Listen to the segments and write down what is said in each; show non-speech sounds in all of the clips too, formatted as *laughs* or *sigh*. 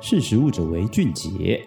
识时务者为俊杰。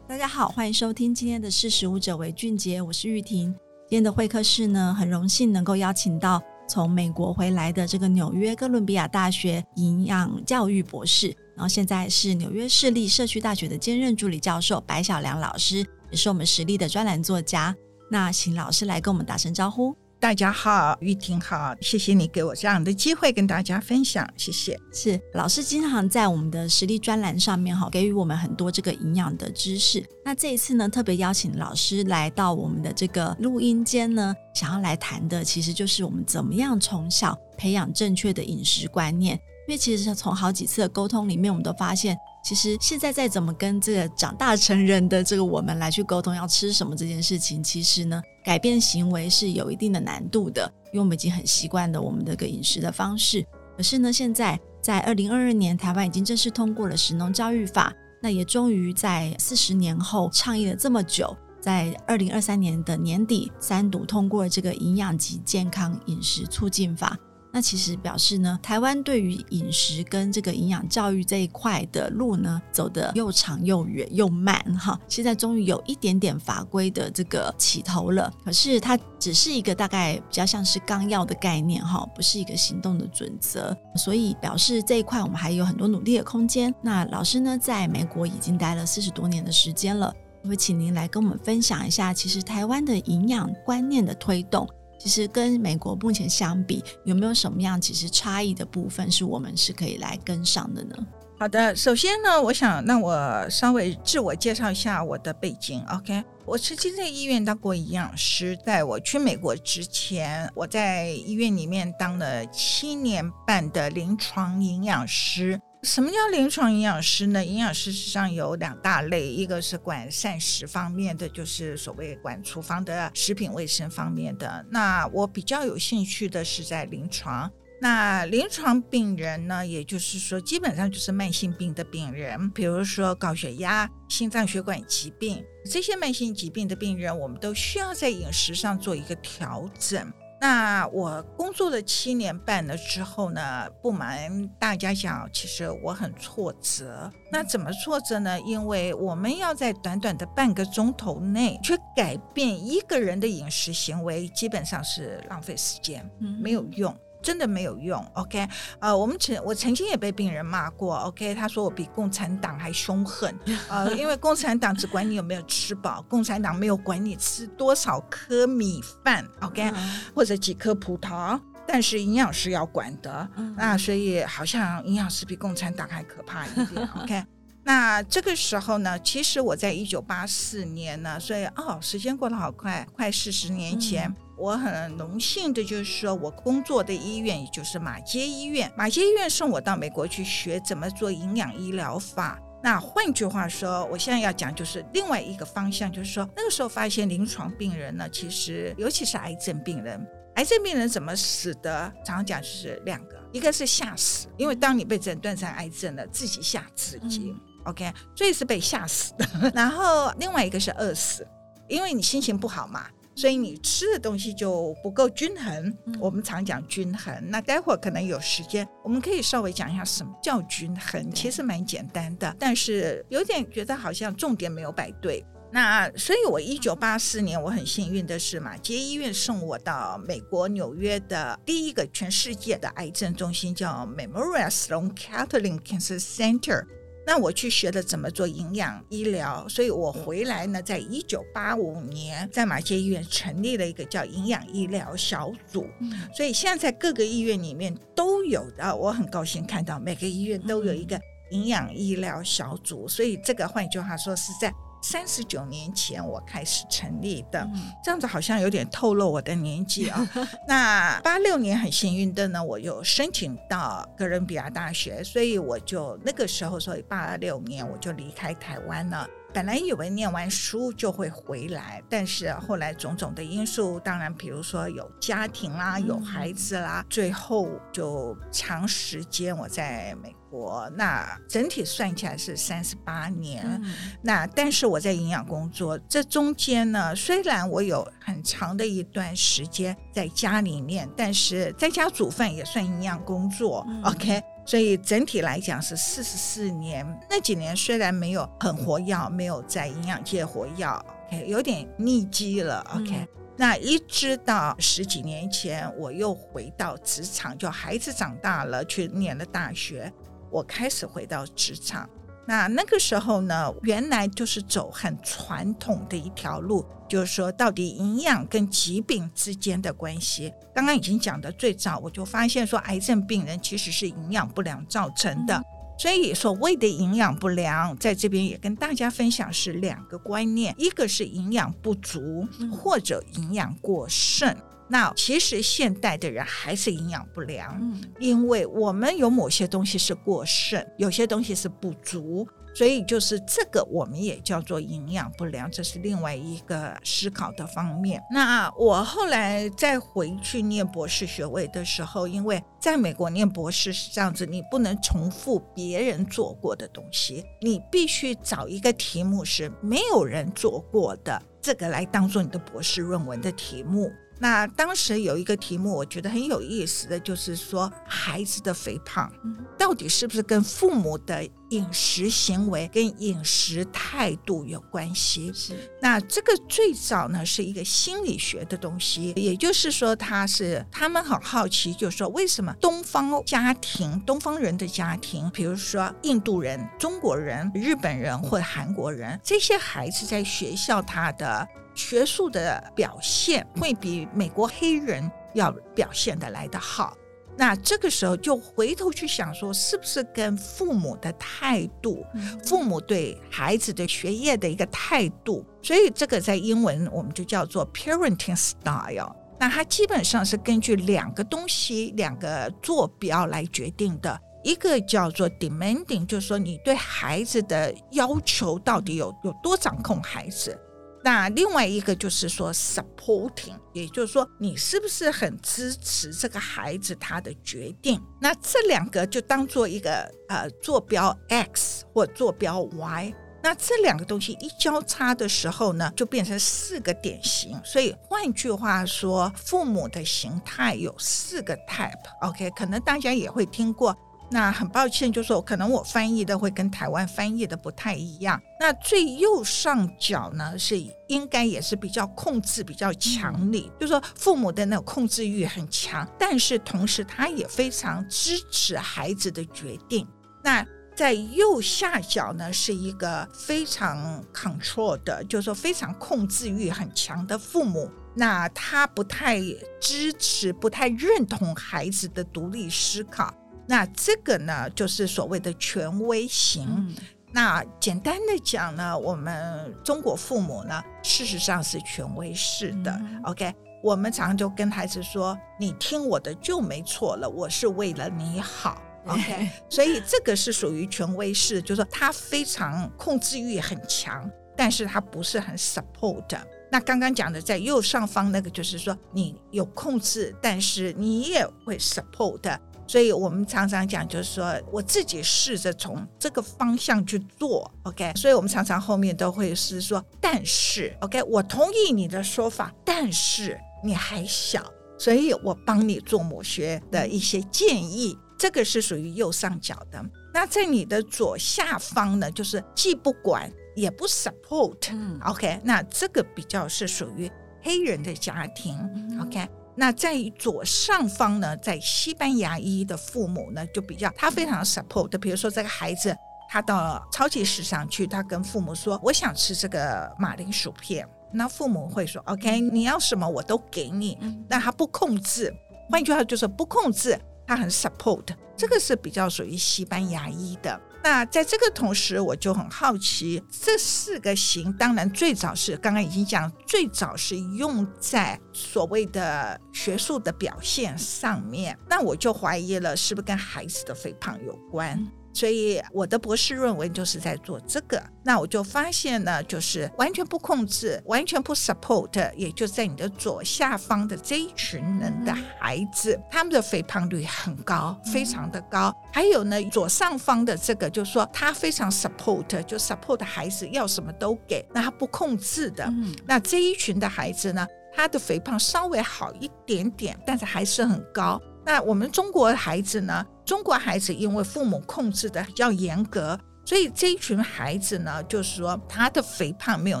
大家好，欢迎收听今天的识时务者为俊杰，我是玉婷。今天的会客室呢，很荣幸能够邀请到从美国回来的这个纽约哥伦比亚大学营养教育博士，然后现在是纽约市立社区大学的兼任助理教授白小良老师，也是我们实力的专栏作家。那请老师来跟我们打声招呼。大家好，玉婷好，谢谢你给我这样的机会跟大家分享，谢谢。是老师经常在我们的实力专栏上面哈，给予我们很多这个营养的知识。那这一次呢，特别邀请老师来到我们的这个录音间呢，想要来谈的，其实就是我们怎么样从小培养正确的饮食观念。因为其实从好几次的沟通里面，我们都发现。其实现在再怎么跟这个长大成人的这个我们来去沟通要吃什么这件事情，其实呢，改变行为是有一定的难度的，因为我们已经很习惯了我们的个饮食的方式。可是呢，现在在二零二二年，台湾已经正式通过了食农教育法，那也终于在四十年后倡议了这么久，在二零二三年的年底三读通过了这个营养及健康饮食促进法。那其实表示呢，台湾对于饮食跟这个营养教育这一块的路呢，走得又长又远又慢哈。现在终于有一点点法规的这个起头了，可是它只是一个大概比较像是纲要的概念哈，不是一个行动的准则。所以表示这一块我们还有很多努力的空间。那老师呢，在美国已经待了四十多年的时间了，会请您来跟我们分享一下，其实台湾的营养观念的推动。其实跟美国目前相比，有没有什么样其实差异的部分是我们是可以来跟上的呢？好的，首先呢，我想让我稍微自我介绍一下我的背景。OK，我曾经在医院当过营养师，在我去美国之前，我在医院里面当了七年半的临床营养师。什么叫临床营养师呢？营养师实际上有两大类，一个是管膳食方面的，就是所谓管厨房的食品卫生方面的。那我比较有兴趣的是在临床。那临床病人呢，也就是说，基本上就是慢性病的病人，比如说高血压、心脏血管疾病这些慢性疾病的病人，我们都需要在饮食上做一个调整。那我工作了七年半了之后呢，不瞒大家讲，其实我很挫折。那怎么挫折呢？因为我们要在短短的半个钟头内去改变一个人的饮食行为，基本上是浪费时间，没有用。真的没有用，OK？呃，我们曾我曾经也被病人骂过，OK？他说我比共产党还凶狠，呃，因为共产党只管你有没有吃饱，共产党没有管你吃多少颗米饭，OK？或者几颗葡萄，但是营养师要管的，那所以好像营养师比共产党还可怕一点，*laughs* OK？那这个时候呢，其实我在一九八四年呢，所以哦，时间过得好快，快四十年前。嗯我很荣幸的就是说，我工作的医院也就是马街医院，马街医院送我到美国去学怎么做营养医疗法。那换句话说，我现在要讲就是另外一个方向，就是说那个时候发现临床病人呢，其实尤其是癌症病人，癌症病人怎么死的？常常讲就是两个，一个是吓死，因为当你被诊断成癌症了，自己吓自己，OK，所以是被吓死的。*laughs* 然后另外一个是饿死，因为你心情不好嘛。所以你吃的东西就不够均衡。我们常讲均衡，那待会儿可能有时间，我们可以稍微讲一下什么叫均衡。其实蛮简单的，但是有点觉得好像重点没有摆对。那所以，我一九八四年我很幸运的是，马杰医院送我到美国纽约的第一个全世界的癌症中心，叫 Memorial Sloan Kettering Cancer Center。那我去学了怎么做营养医疗，所以我回来呢，在一九八五年在马偕医院成立了一个叫营养医疗小组，所以现在在各个医院里面都有的，我很高兴看到每个医院都有一个营养医疗小组，所以这个换句话说是在。三十九年前我开始成立的，这样子好像有点透露我的年纪啊。*laughs* 那八六年很幸运的呢，我又申请到哥伦比亚大学，所以我就那个时候，所以八六年我就离开台湾了。本来以为念完书就会回来，但是后来种种的因素，当然比如说有家庭啦，有孩子啦，嗯、最后就长时间我在美国。那整体算起来是三十八年。嗯、那但是我在营养工作这中间呢，虽然我有很长的一段时间在家里面，但是在家煮饭也算营养工作。嗯、OK。所以整体来讲是四十四年，那几年虽然没有很活跃，没有在营养界活跃，OK，有点逆机了，OK、嗯。那一直到十几年前，我又回到职场，就孩子长大了，去念了大学，我开始回到职场。那那个时候呢，原来就是走很传统的一条路，就是说到底营养跟疾病之间的关系。刚刚已经讲的最早，我就发现说，癌症病人其实是营养不良造成的。所以所谓的营养不良，在这边也跟大家分享是两个观念，一个是营养不足或者营养过剩。那其实现代的人还是营养不良，嗯，因为我们有某些东西是过剩，有些东西是不足，所以就是这个我们也叫做营养不良，这是另外一个思考的方面。那我后来再回去念博士学位的时候，因为在美国念博士是这样子，你不能重复别人做过的东西，你必须找一个题目是没有人做过的，这个来当做你的博士论文的题目。那当时有一个题目，我觉得很有意思的就是说，孩子的肥胖到底是不是跟父母的饮食行为跟饮食态度有关系？是。那这个最早呢是一个心理学的东西，也就是说，他是他们很好奇，就是说为什么东方家庭、东方人的家庭，比如说印度人、中国人、日本人或韩国人，这些孩子在学校他的。学术的表现会比美国黑人要表现的来得好，那这个时候就回头去想说，是不是跟父母的态度，父母对孩子的学业的一个态度，所以这个在英文我们就叫做 parenting style。那它基本上是根据两个东西、两个坐标来决定的，一个叫做 demanding，就是说你对孩子的要求到底有有多掌控孩子。那另外一个就是说，supporting，也就是说，你是不是很支持这个孩子他的决定？那这两个就当做一个呃坐标 X 或坐标 Y。那这两个东西一交叉的时候呢，就变成四个典型。所以换句话说，父母的形态有四个 type。OK，可能大家也会听过。那很抱歉，就是说可能我翻译的会跟台湾翻译的不太一样。那最右上角呢，是应该也是比较控制比较强力，就是说父母的那种控制欲很强，但是同时他也非常支持孩子的决定。那在右下角呢，是一个非常 control 的，就是说非常控制欲很强的父母。那他不太支持，不太认同孩子的独立思考。那这个呢，就是所谓的权威型。嗯、那简单的讲呢，我们中国父母呢，事实上是权威式的。嗯、OK，我们常常就跟孩子说：“你听我的就没错了，我是为了你好。” *laughs* OK，所以这个是属于权威式，就是说他非常控制欲很强，但是他不是很 support。那刚刚讲的在右上方那个，就是说你有控制，但是你也会 support。所以我们常常讲，就是说我自己试着从这个方向去做，OK。所以我们常常后面都会是说，但是，OK，我同意你的说法，但是你还小，所以我帮你做某些的一些建议，这个是属于右上角的。那在你的左下方呢，就是既不管也不 support，OK。那这个比较是属于黑人的家庭，OK。那在左上方呢，在西班牙裔的父母呢，就比较他非常 support 的。比如说这个孩子，他到超级市场去，他跟父母说：“我想吃这个马铃薯片。”那父母会说：“OK，你要什么我都给你。”但他不控制，换句话就是不控制，他很 support。这个是比较属于西班牙裔的。那在这个同时，我就很好奇，这四个型当然最早是刚刚已经讲，最早是用在所谓的学术的表现上面。那我就怀疑了，是不是跟孩子的肥胖有关？所以我的博士论文就是在做这个。那我就发现呢，就是完全不控制，完全不 support，也就在你的左下方的这一群人的孩子，他们的肥胖率很高，非常的高。还有呢，左上方的这个，就是说他非常 support，就 support 孩子要什么都给，那他不控制的。那这一群的孩子呢，他的肥胖稍微好一点点，但是还是很高。那我们中国孩子呢？中国孩子因为父母控制的比较严格，所以这一群孩子呢，就是说他的肥胖没有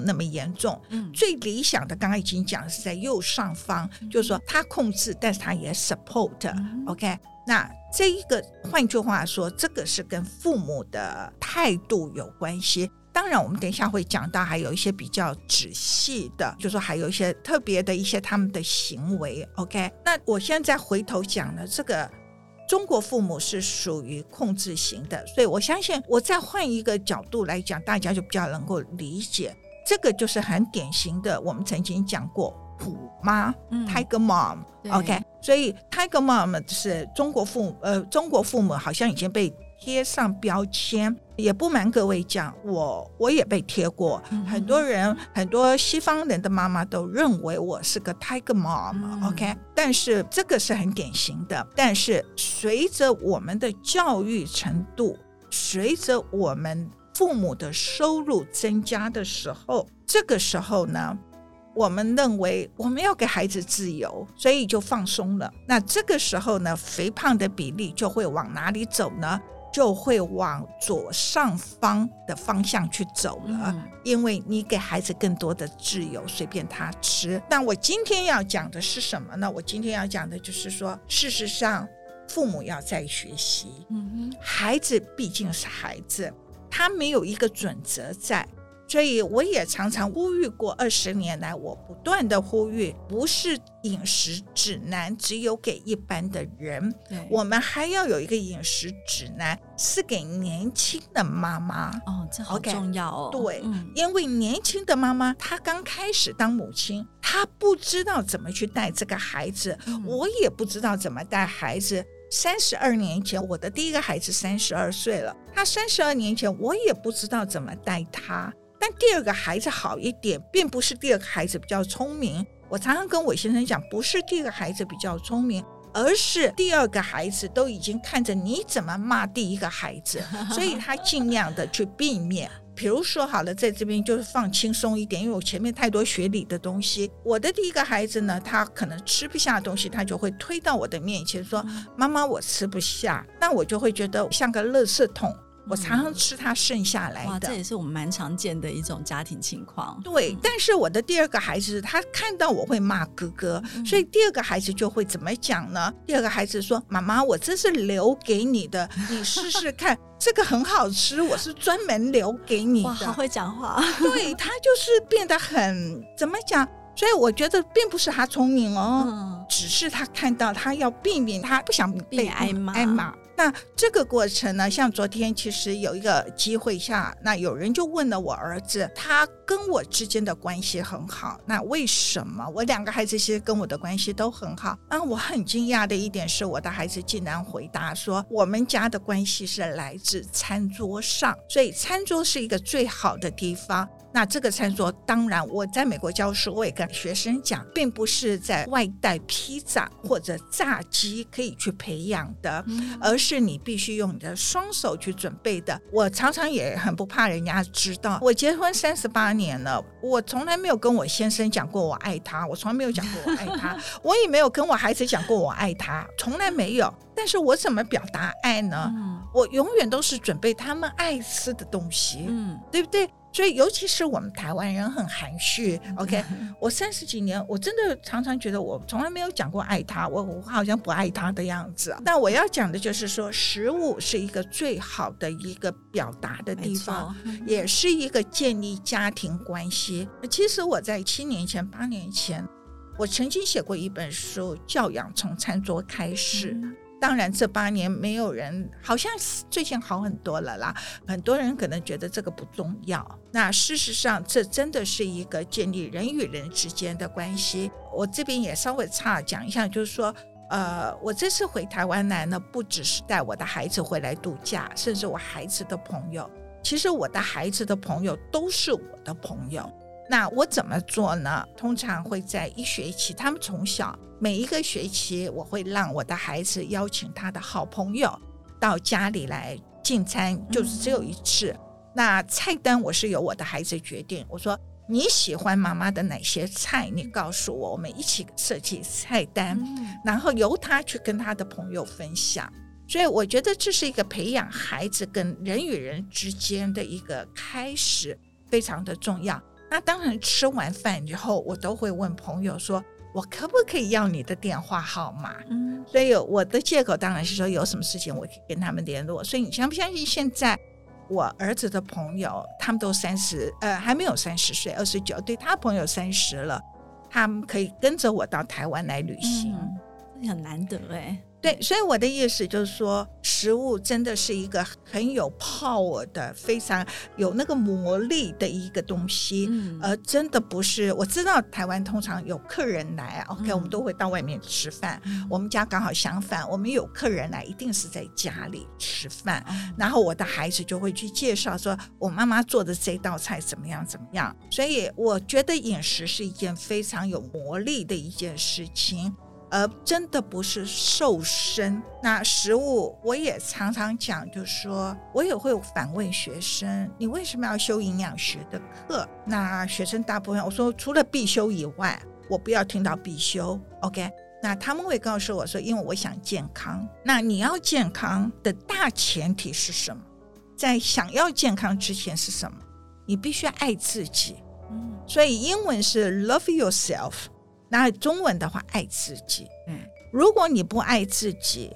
那么严重。嗯，最理想的刚刚已经讲是在右上方，嗯、就是说他控制，但是他也 support、嗯。OK，那这一个换句话说，这个是跟父母的态度有关系。当然，我们等一下会讲到，还有一些比较仔细的，就是说还有一些特别的一些他们的行为。OK，那我现在回头讲了这个，中国父母是属于控制型的，所以我相信我再换一个角度来讲，大家就比较能够理解。这个就是很典型的，我们曾经讲过虎妈、嗯、Tiger Mom。OK，所以 Tiger Mom 是中国父母，呃，中国父母好像已经被。贴上标签，也不瞒各位讲，我我也被贴过。嗯、很多人，很多西方人的妈妈都认为我是个 Tiger Mom，嗯。OK，但是这个是很典型的。但是随着我们的教育程度，随着我们父母的收入增加的时候，这个时候呢，我们认为我们要给孩子自由，所以就放松了。那这个时候呢，肥胖的比例就会往哪里走呢？就会往左上方的方向去走了，嗯，因为你给孩子更多的自由，随便他吃。那我今天要讲的是什么呢？我今天要讲的就是说，事实上，父母要在学习，嗯，孩子毕竟是孩子，他没有一个准则在。所以我也常常呼吁过，二十年来我不断的呼吁，不是饮食指南只有给一般的人，我们还要有一个饮食指南是给年轻的妈妈。哦，这好重要哦。Okay, 对，嗯，因为年轻的妈妈她刚开始当母亲，她不知道怎么去带这个孩子，嗯，我也不知道怎么带孩子。三十二年前，我的第一个孩子三十二岁了，他三十二年前我也不知道怎么带他。但第二个孩子好一点，并不是第二个孩子比较聪明。我常常跟韦先生讲，不是第二个孩子比较聪明，而是第二个孩子都已经看着你怎么骂第一个孩子，*laughs* 所以他尽量的去避免。比如说好了，在这边就是放轻松一点，因为我前面太多学理的东西。我的第一个孩子呢，他可能吃不下东西，他就会推到我的面前说：“妈妈，我吃不下。”那我就会觉得像个垃圾桶。我常常吃他剩下来的，哇，这也是我们蛮常见的一种家庭情况。对，嗯、但是我的第二个孩子，他看到我会骂哥哥，嗯、所以第二个孩子就会怎么讲呢？第二个孩子说：“妈妈，我这是留给你的，*laughs* 你试试看，这个很好吃，我是专门留给你的。”哇，好会讲话。对，他就是变得很怎么讲？所以我觉得并不是他聪明哦，嗯、只是他看到他要避免，他不想被挨骂。挨骂。那这个过程呢，像昨天其实有一个机会下，那有人就问了我儿子，他跟我之间的关系很好，那为什么我两个孩子其实跟我的关系都很好？那我很惊讶的一点是，我的孩子竟然回答说，我们家的关系是来自餐桌上，所以餐桌是一个最好的地方。那这个餐桌，当然我在美国教书，我也跟学生讲，并不是在外带披萨或者炸鸡可以去培养的，而是你必须用你的双手去准备的。我常常也很不怕人家知道，我结婚三十八年了，我从来没有跟我先生讲过我爱他，我从来没有讲过我爱他，*laughs* 我也没有跟我孩子讲过我爱他，从来没有。但是我怎么表达爱呢？我永远都是准备他们爱吃的东西，嗯，对不对？所以，尤其是我们台湾人很含蓄。OK，*laughs* 我三十几年，我真的常常觉得我从来没有讲过爱他，我我好像不爱他的样子。但我要讲的就是说，食物是一个最好的一个表达的地方，也是一个建立家庭关系。其实我在七年前、八年前，我曾经写过一本书，《教养从餐桌开始》。当然，这八年没有人，好像最近好很多了啦。很多人可能觉得这个不重要，那事实上，这真的是一个建立人与人之间的关系。我这边也稍微差讲一下，就是说，呃，我这次回台湾来呢，不只是带我的孩子回来度假，甚至我孩子的朋友。其实我的孩子的朋友都是我的朋友。那我怎么做呢？通常会在一学期，他们从小每一个学期，我会让我的孩子邀请他的好朋友到家里来进餐，就是只有一次。嗯、那菜单我是由我的孩子决定。我说。你喜欢妈妈的哪些菜？你告诉我，我们一起设计菜单，嗯、然后由他去跟他的朋友分享。所以我觉得这是一个培养孩子跟人与人之间的一个开始，非常的重要。那当然吃完饭以后，我都会问朋友说：“我可不可以要你的电话号码？”嗯，所以我的借口当然是说有什么事情我可以跟他们联络。所以你相不相信现在？我儿子的朋友，他们都三十，呃，还没有三十岁，二十九，对他朋友三十了，他们可以跟着我到台湾来旅行，嗯、很难得哎。对，所以我的意思就是说，食物真的是一个很有 power 的、非常有那个魔力的一个东西，嗯，而真的不是。我知道台湾通常有客人来，OK，嗯，我们都会到外面吃饭。嗯，我们家刚好相反，我们有客人来，一定是在家里吃饭。嗯，然后我的孩子就会去介绍说，我妈妈做的这道菜怎么样怎么样。所以我觉得饮食是一件非常有魔力的一件事情。而真的不是瘦身。那食物我也常常讲，就是说我也会反问学生：你为什么要修营养学的课？那学生大部分我说除了必修以外，我不要听到必修。OK？那他们会告诉我说：因为我想健康。那你要健康的大前提是什么？在想要健康之前是什么？你必须爱自己。嗯，所以英文是 love yourself。那中文的话，爱自己。嗯，如果你不爱自己，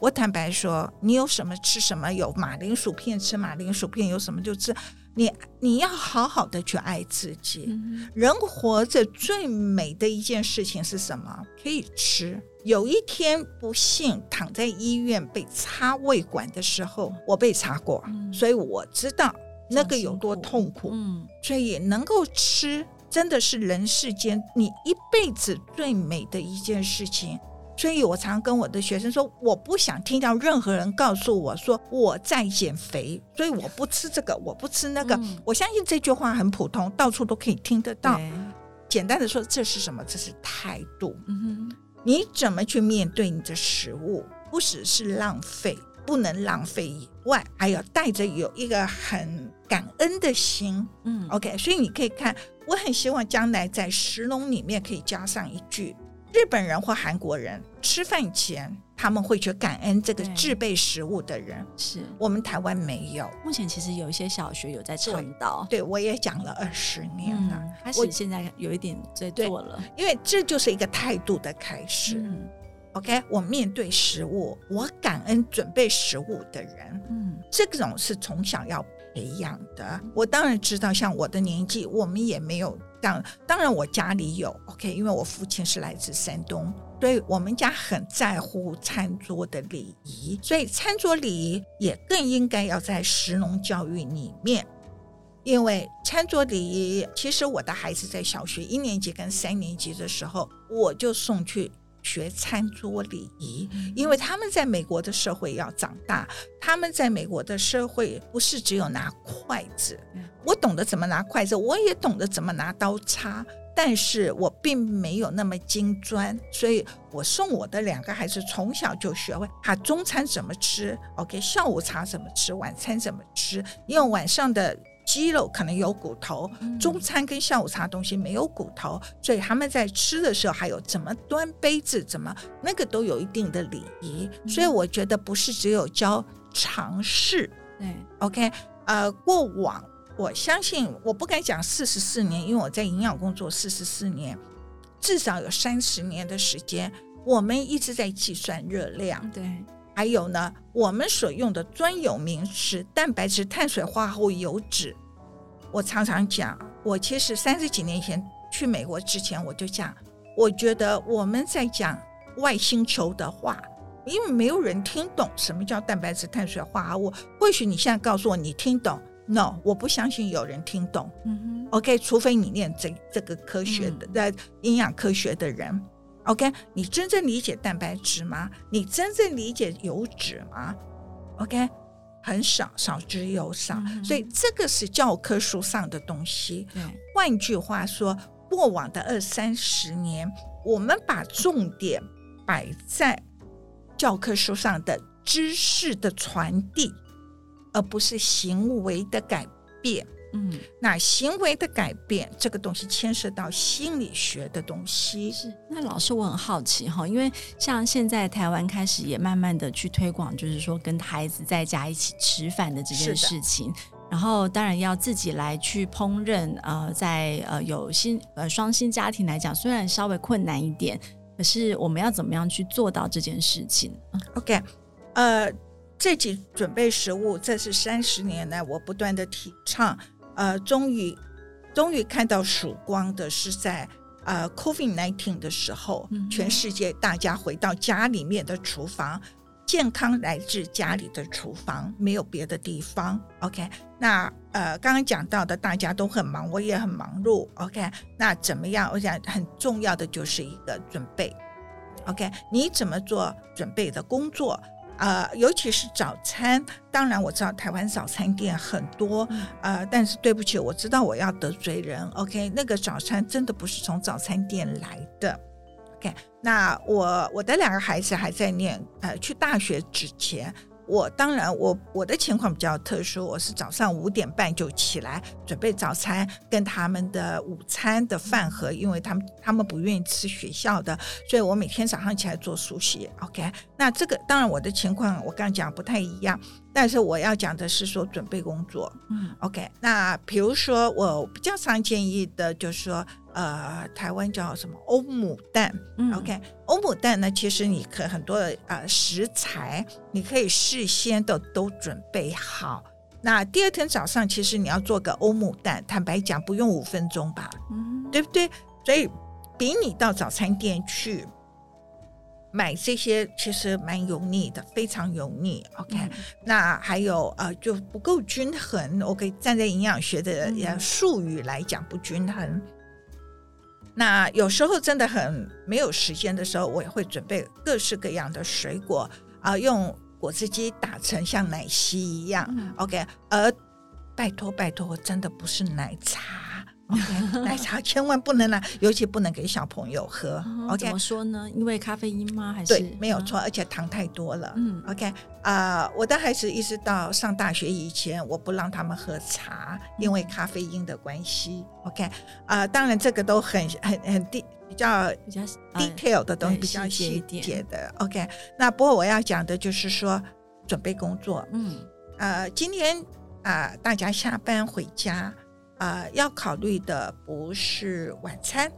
我坦白说，你有什么吃什么，有马铃薯片吃马铃薯片，有什么就吃。你你要好好的去爱自己。嗯、人活着最美的一件事情是什么？可以吃。有一天不幸躺在医院被插胃管的时候，我被插过，嗯、所以我知道那个有多痛苦。嗯，所以能够吃。真的是人世间你一辈子最美的一件事情，所以我常跟我的学生说，我不想听到任何人告诉我说我在减肥，所以我不吃这个，我不吃那个。嗯、我相信这句话很普通，到处都可以听得到。简单的说，这是什么？这是态度。嗯哼，你怎么去面对你的食物？不只是浪费。不能浪费以外，还要带着有一个很感恩的心。嗯，OK，所以你可以看，我很希望将来在石龙里面可以加上一句：日本人或韩国人吃饭前他们会去感恩这个制备食物的人。是。我们台湾没有。目前其实有一些小学有在倡导，对，我也讲了二十年了，开始现在有一点在做了，因为这就是一个态度的开始。嗯。OK，我面对食物，我感恩准备食物的人，嗯，这种是从小要培养的。我当然知道，像我的年纪，我们也没有当。当然，我家里有 OK，因为我父亲是来自山东，所以我们家很在乎餐桌的礼仪，所以餐桌礼仪也更应该要在食农教育里面。因为餐桌礼仪，其实我的孩子在小学一年级跟三年级的时候，我就送去。学餐桌礼仪，因为他们在美国的社会要长大，他们在美国的社会不是只有拿筷子。我懂得怎么拿筷子，我也懂得怎么拿刀叉，但是我并没有那么精专，所以我送我的两个孩子从小就学会他中餐怎么吃，OK，下午茶怎么吃，晚餐怎么吃，因为晚上的。鸡肉可能有骨头，中餐跟下午茶东西没有骨头，所以他们在吃的时候还有怎么端杯子，怎么那个都有一定的礼仪。所以我觉得不是只有教尝试。对，OK，呃，过往我相信我不敢讲四十四年，因为我在营养工作四十四年，至少有三十年的时间，我们一直在计算热量。对。还有呢，我们所用的专有名词，蛋白质、碳水化合物、油脂。我常常讲，我其实三十几年前去美国之前，我就讲，我觉得我们在讲外星球的话，因为没有人听懂什么叫蛋白质、碳水化合物。或许你现在告诉我你听懂，no，我不相信有人听懂。嗯哼，OK，除非你念这这个科学的、在、嗯、营养科学的人。OK，你真正理解蛋白质吗？你真正理解油脂吗？OK，很少，少之又少。嗯、所以这个是教科书上的东西。对，换句话说，过往的二三十年，我们把重点摆在教科书上的知识的传递，而不是行为的改变。嗯，那行为的改变这个东西牵涉到心理学的东西。是，那老师我很好奇哈，因为像现在台湾开始也慢慢的去推广，就是说跟孩子在家一起吃饭的这件事情。然后当然要自己来去烹饪，呃，在呃有新呃双薪家庭来讲，虽然稍微困难一点，可是我们要怎么样去做到这件事情？OK，呃，自己准备食物，这是三十年来我不断的提倡。呃，终于，终于看到曙光的是在呃 COVID nineteen 的时候，嗯、全世界大家回到家里面的厨房，健康来自家里的厨房，没有别的地方。OK，那呃，刚刚讲到的，大家都很忙，我也很忙碌。OK，那怎么样？我想很重要的就是一个准备。OK，你怎么做准备的工作？呃，尤其是早餐，当然我知道台湾早餐店很多，呃，但是对不起，我知道我要得罪人，OK，那个早餐真的不是从早餐店来的，OK，那我我的两个孩子还在念，呃，去大学之前。我当然，我我的情况比较特殊，我是早上五点半就起来准备早餐，跟他们的午餐的饭盒，因为他们他们不愿意吃学校的，所以我每天早上起来做书写。OK，那这个当然我的情况我刚刚讲不太一样，但是我要讲的是说准备工作。嗯，OK，那比如说我比较常建议的就是说。呃，台湾叫什么欧姆蛋？嗯，OK，欧姆蛋呢，其实你可很多的呃食材，你可以事先的都准备好。那第二天早上，其实你要做个欧姆蛋，坦白讲，不用五分钟吧，嗯，对不对？所以比你到早餐店去买这些，其实蛮油腻的，非常油腻。OK，嗯，那还有呃，就不够均衡。OK，站在营养学的术语来讲，不均衡。那有时候真的很没有时间的时候，我也会准备各式各样的水果啊、呃，用果汁机打成像奶昔一样。嗯、OK，而拜托拜托，真的不是奶茶。OK，*laughs* 奶茶千万不能拿，尤其不能给小朋友喝。OK，怎么说呢？因为咖啡因吗？还是对，没有错，而且糖太多了。嗯，OK，啊、呃，我的孩子一直到上大学以前，我不让他们喝茶，因为咖啡因的关系。OK，啊、呃，当然这个都很很很低，比较比较 detail 的东西，比较细节的。OK，那不过我要讲的就是说准备工作。嗯，呃，今天啊、呃，大家下班回家。啊、呃，要考虑的不是晚餐，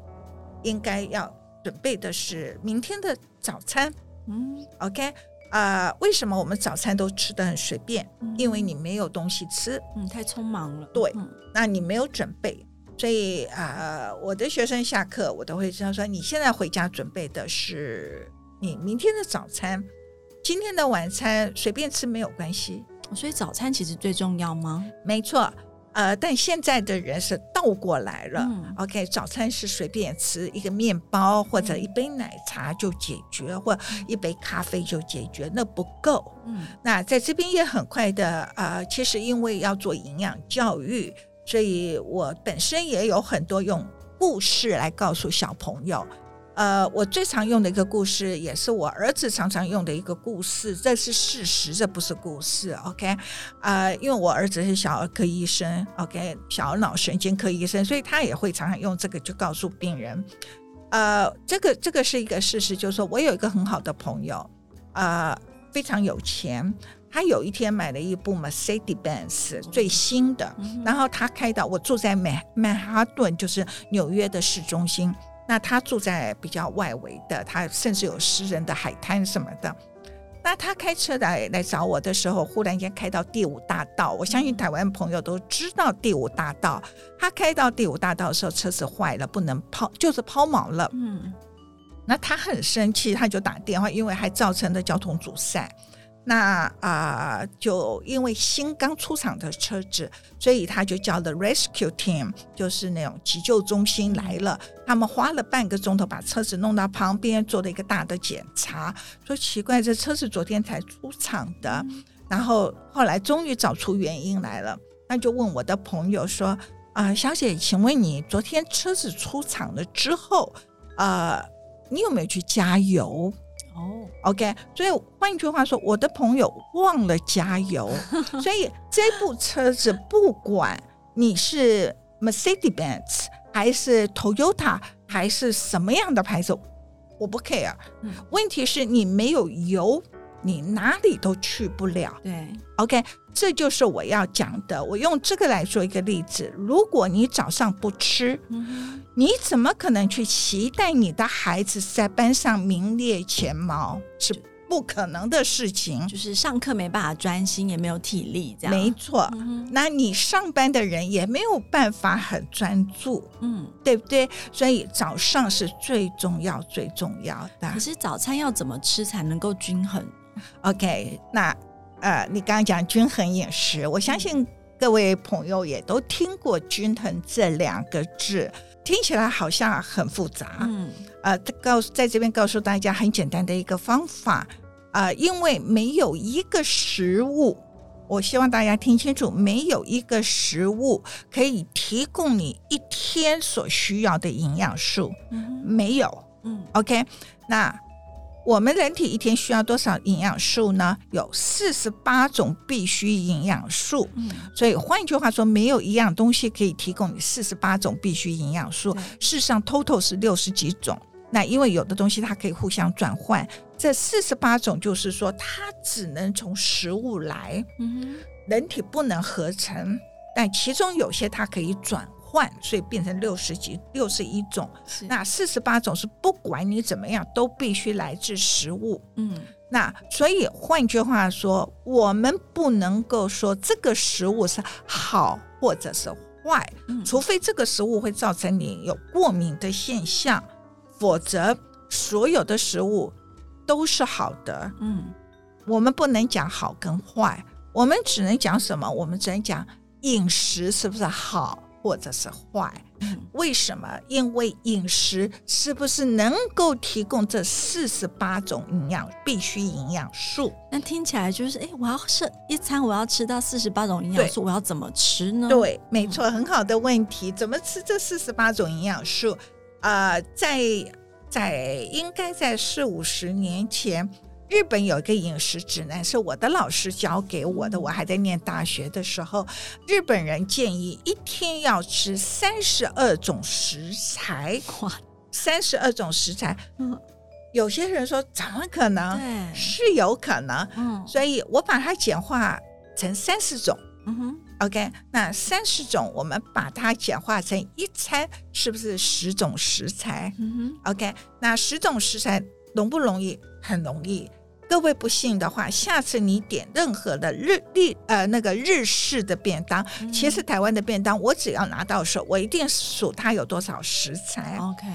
应该要准备的是明天的早餐。嗯，OK，啊、呃，为什么我们早餐都吃的很随便？嗯、因为你没有东西吃，嗯，太匆忙了。对，嗯、那你没有准备，所以啊、呃，我的学生下课我都会这样说：你现在回家准备的是你明天的早餐，今天的晚餐随便吃没有关系。所以早餐其实最重要吗？没错。呃，但现在的人是倒过来了。嗯、OK，早餐是随便吃一个面包或者一杯奶茶就解决，嗯、或一杯咖啡就解决，那不够。嗯，那在这边也很快的。呃，其实因为要做营养教育，所以我本身也有很多用故事来告诉小朋友。呃，我最常用的一个故事，也是我儿子常常用的一个故事，这是事实，这不是故事。OK，啊、呃，因为我儿子是小儿科医生，OK，小儿脑神经科医生，所以他也会常常用这个去告诉病人。呃，这个这个是一个事实，就是说我有一个很好的朋友，呃，非常有钱，他有一天买了一部 Mercedes-Benz 最新的，然后他开到我住在曼曼哈顿，就是纽约的市中心。那他住在比较外围的，他甚至有私人的海滩什么的。那他开车来来找我的时候，忽然间开到第五大道。我相信台湾朋友都知道第五大道。他开到第五大道的时候，车子坏了，不能抛，就是抛锚了。嗯，那他很生气，他就打电话，因为还造成了交通阻塞。那啊、就因为新刚出厂的车子，所以他就叫了 rescue team，就是那种急救中心来了。他们花了半个钟头把车子弄到旁边，做了一个大的检查。说奇怪，这车子昨天才出厂的，然后后来终于找出原因来了。那就问我的朋友说：“啊、小姐，请问你昨天车子出厂了之后，呃，你有没有去加油？”哦、oh.，OK，所以换句话说，我的朋友忘了加油，*laughs* 所以这部车子不管你是 Mercedes-Benz 还是 Toyota 还是什么样的牌子，我不 care。嗯、问题是你没有油，你哪里都去不了。对，OK，这就是我要讲的。我用这个来做一个例子：如果你早上不吃。嗯你怎么可能去期待你的孩子在班上名列前茅？是不可能的事情。就是上课没办法专心，也没有体力，这样。没错，嗯，那你上班的人也没有办法很专注，嗯，对不对？所以早上是最重要、最重要的。可是早餐要怎么吃才能够均衡？OK，那呃，你刚刚讲均衡饮食，我相信各位朋友也都听过“均衡”这两个字。听起来好像很复杂，嗯，呃，告诉在这边告诉大家很简单的一个方法，啊、呃，因为没有一个食物，我希望大家听清楚，没有一个食物可以提供你一天所需要的营养素，嗯，没有，嗯，OK，那。我们人体一天需要多少营养素呢？有四十八种必需营养素。嗯，所以换一句话说，没有一样东西可以提供你四十八种必需营养素。事实上，total 是六十几种。那因为有的东西它可以互相转换，这四十八种就是说它只能从食物来，嗯，人体不能合成，但其中有些它可以转。换，所以变成六十几、六十一种。那四十八种是不管你怎么样都必须来自食物。嗯，那所以换句话说，我们不能够说这个食物是好或者是坏，嗯，除非这个食物会造成你有过敏的现象，否则所有的食物都是好的。嗯，我们不能讲好跟坏，我们只能讲什么？我们只能讲饮食是不是好？或者是坏，为什么？因为饮食是不是能够提供这四十八种营养必需营养素？那听起来就是，哎，我要吃一餐，我要吃到四十八种营养素，我要怎么吃呢？对，没错，很好的问题。怎么吃这四十八种营养素？啊、呃，在在应该在四五十年前。日本有一个饮食指南，是我的老师教给我的。我还在念大学的时候，日本人建议一天要吃三十二种食材。哇，三十二种食材，嗯，有些人说怎么可能？对，是有可能。嗯，所以我把它简化成三十种。嗯哼，OK，那三十种我们把它简化成一餐，是不是十种食材？嗯哼，OK，那十种食材容不容易？很容易。各位不信的话，下次你点任何的日日呃那个日式的便当，嗯、其实台湾的便当，我只要拿到手，我一定数它有多少食材。OK，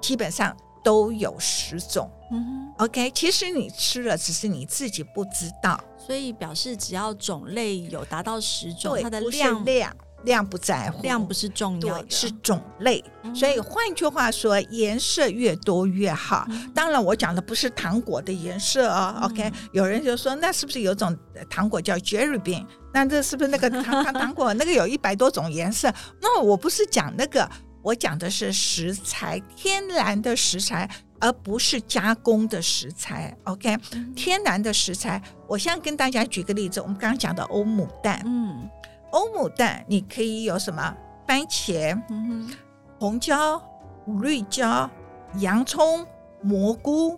基本上都有十种。嗯，OK，其实你吃了，只是你自己不知道。所以表示只要种类有达到十种，它的量量。量不在乎，量不是重要的，是种类。嗯、所以换句话说，颜色越多越好。嗯、当然，我讲的不是糖果的颜色哦。嗯、OK，有人就说，那是不是有种糖果叫 Jerry Bean？那这是不是那个糖糖糖果？那个有一百多种颜色？那我不是讲那个，我讲的是食材，天然的食材，而不是加工的食材。OK，、嗯、天然的食材。我现在跟大家举个例子，我们刚刚讲的欧姆蛋，嗯。欧姆蛋，你可以有什么？番茄、嗯、红椒、绿椒、洋葱、蘑菇，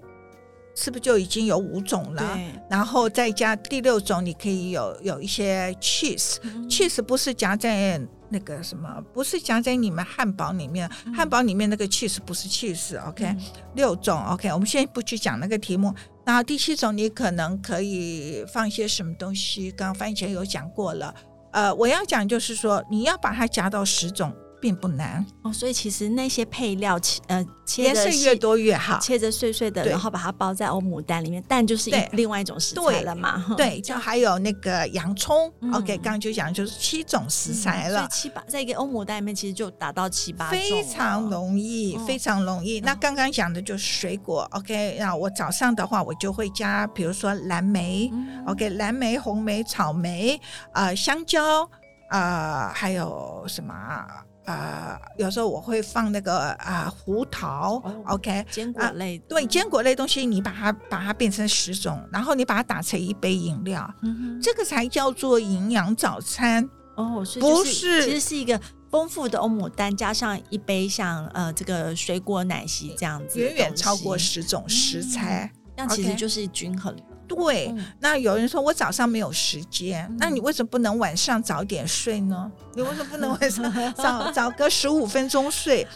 是不是就已经有五种了？然后再加第六种，你可以有有一些 cheese，cheese、嗯、cheese 不是夹在那个什么，不是夹在你们汉堡里面，嗯、汉堡里面那个 cheese 不是 cheese，OK？、Okay? 嗯、六种，OK？我们先不去讲那个题目。然后第七种，你可能可以放一些什么东西？刚刚番茄有讲过了。呃，我要讲就是说，你要把它夹到十种并不难哦。所以其实那些配料切呃切的越多越好，切着碎碎的，然后把它包在欧姆蛋里面，蛋就是另外一种食材了嘛。对，就还有那个洋葱。OK，刚刚就讲就是七种食材了，七八在一个欧姆蛋里面其实就达到七八种，非常容易，非常容易。那刚刚讲的就是水果。OK，那我早上的话，我就会加，比如说蓝莓。OK，蓝莓、红莓、草莓，呃，香蕉。啊、呃，还有什么啊？呃，有时候我会放那个啊、呃、胡桃、哦、，OK，坚果类、呃，对，坚果类东西，你把它把它变成十种，然后你把它打成一杯饮料，嗯、这个才叫做营养早餐。哦，是不是？其实是一个丰富的欧姆蛋，加上一杯像呃这个水果奶昔这样子，远远超过十种食材，那、嗯、其实就是均衡。对，那有人说我早上没有时间，嗯、那你为什么不能晚上早点睡呢？你为什么不能晚上 *laughs* 早早个十五分钟睡，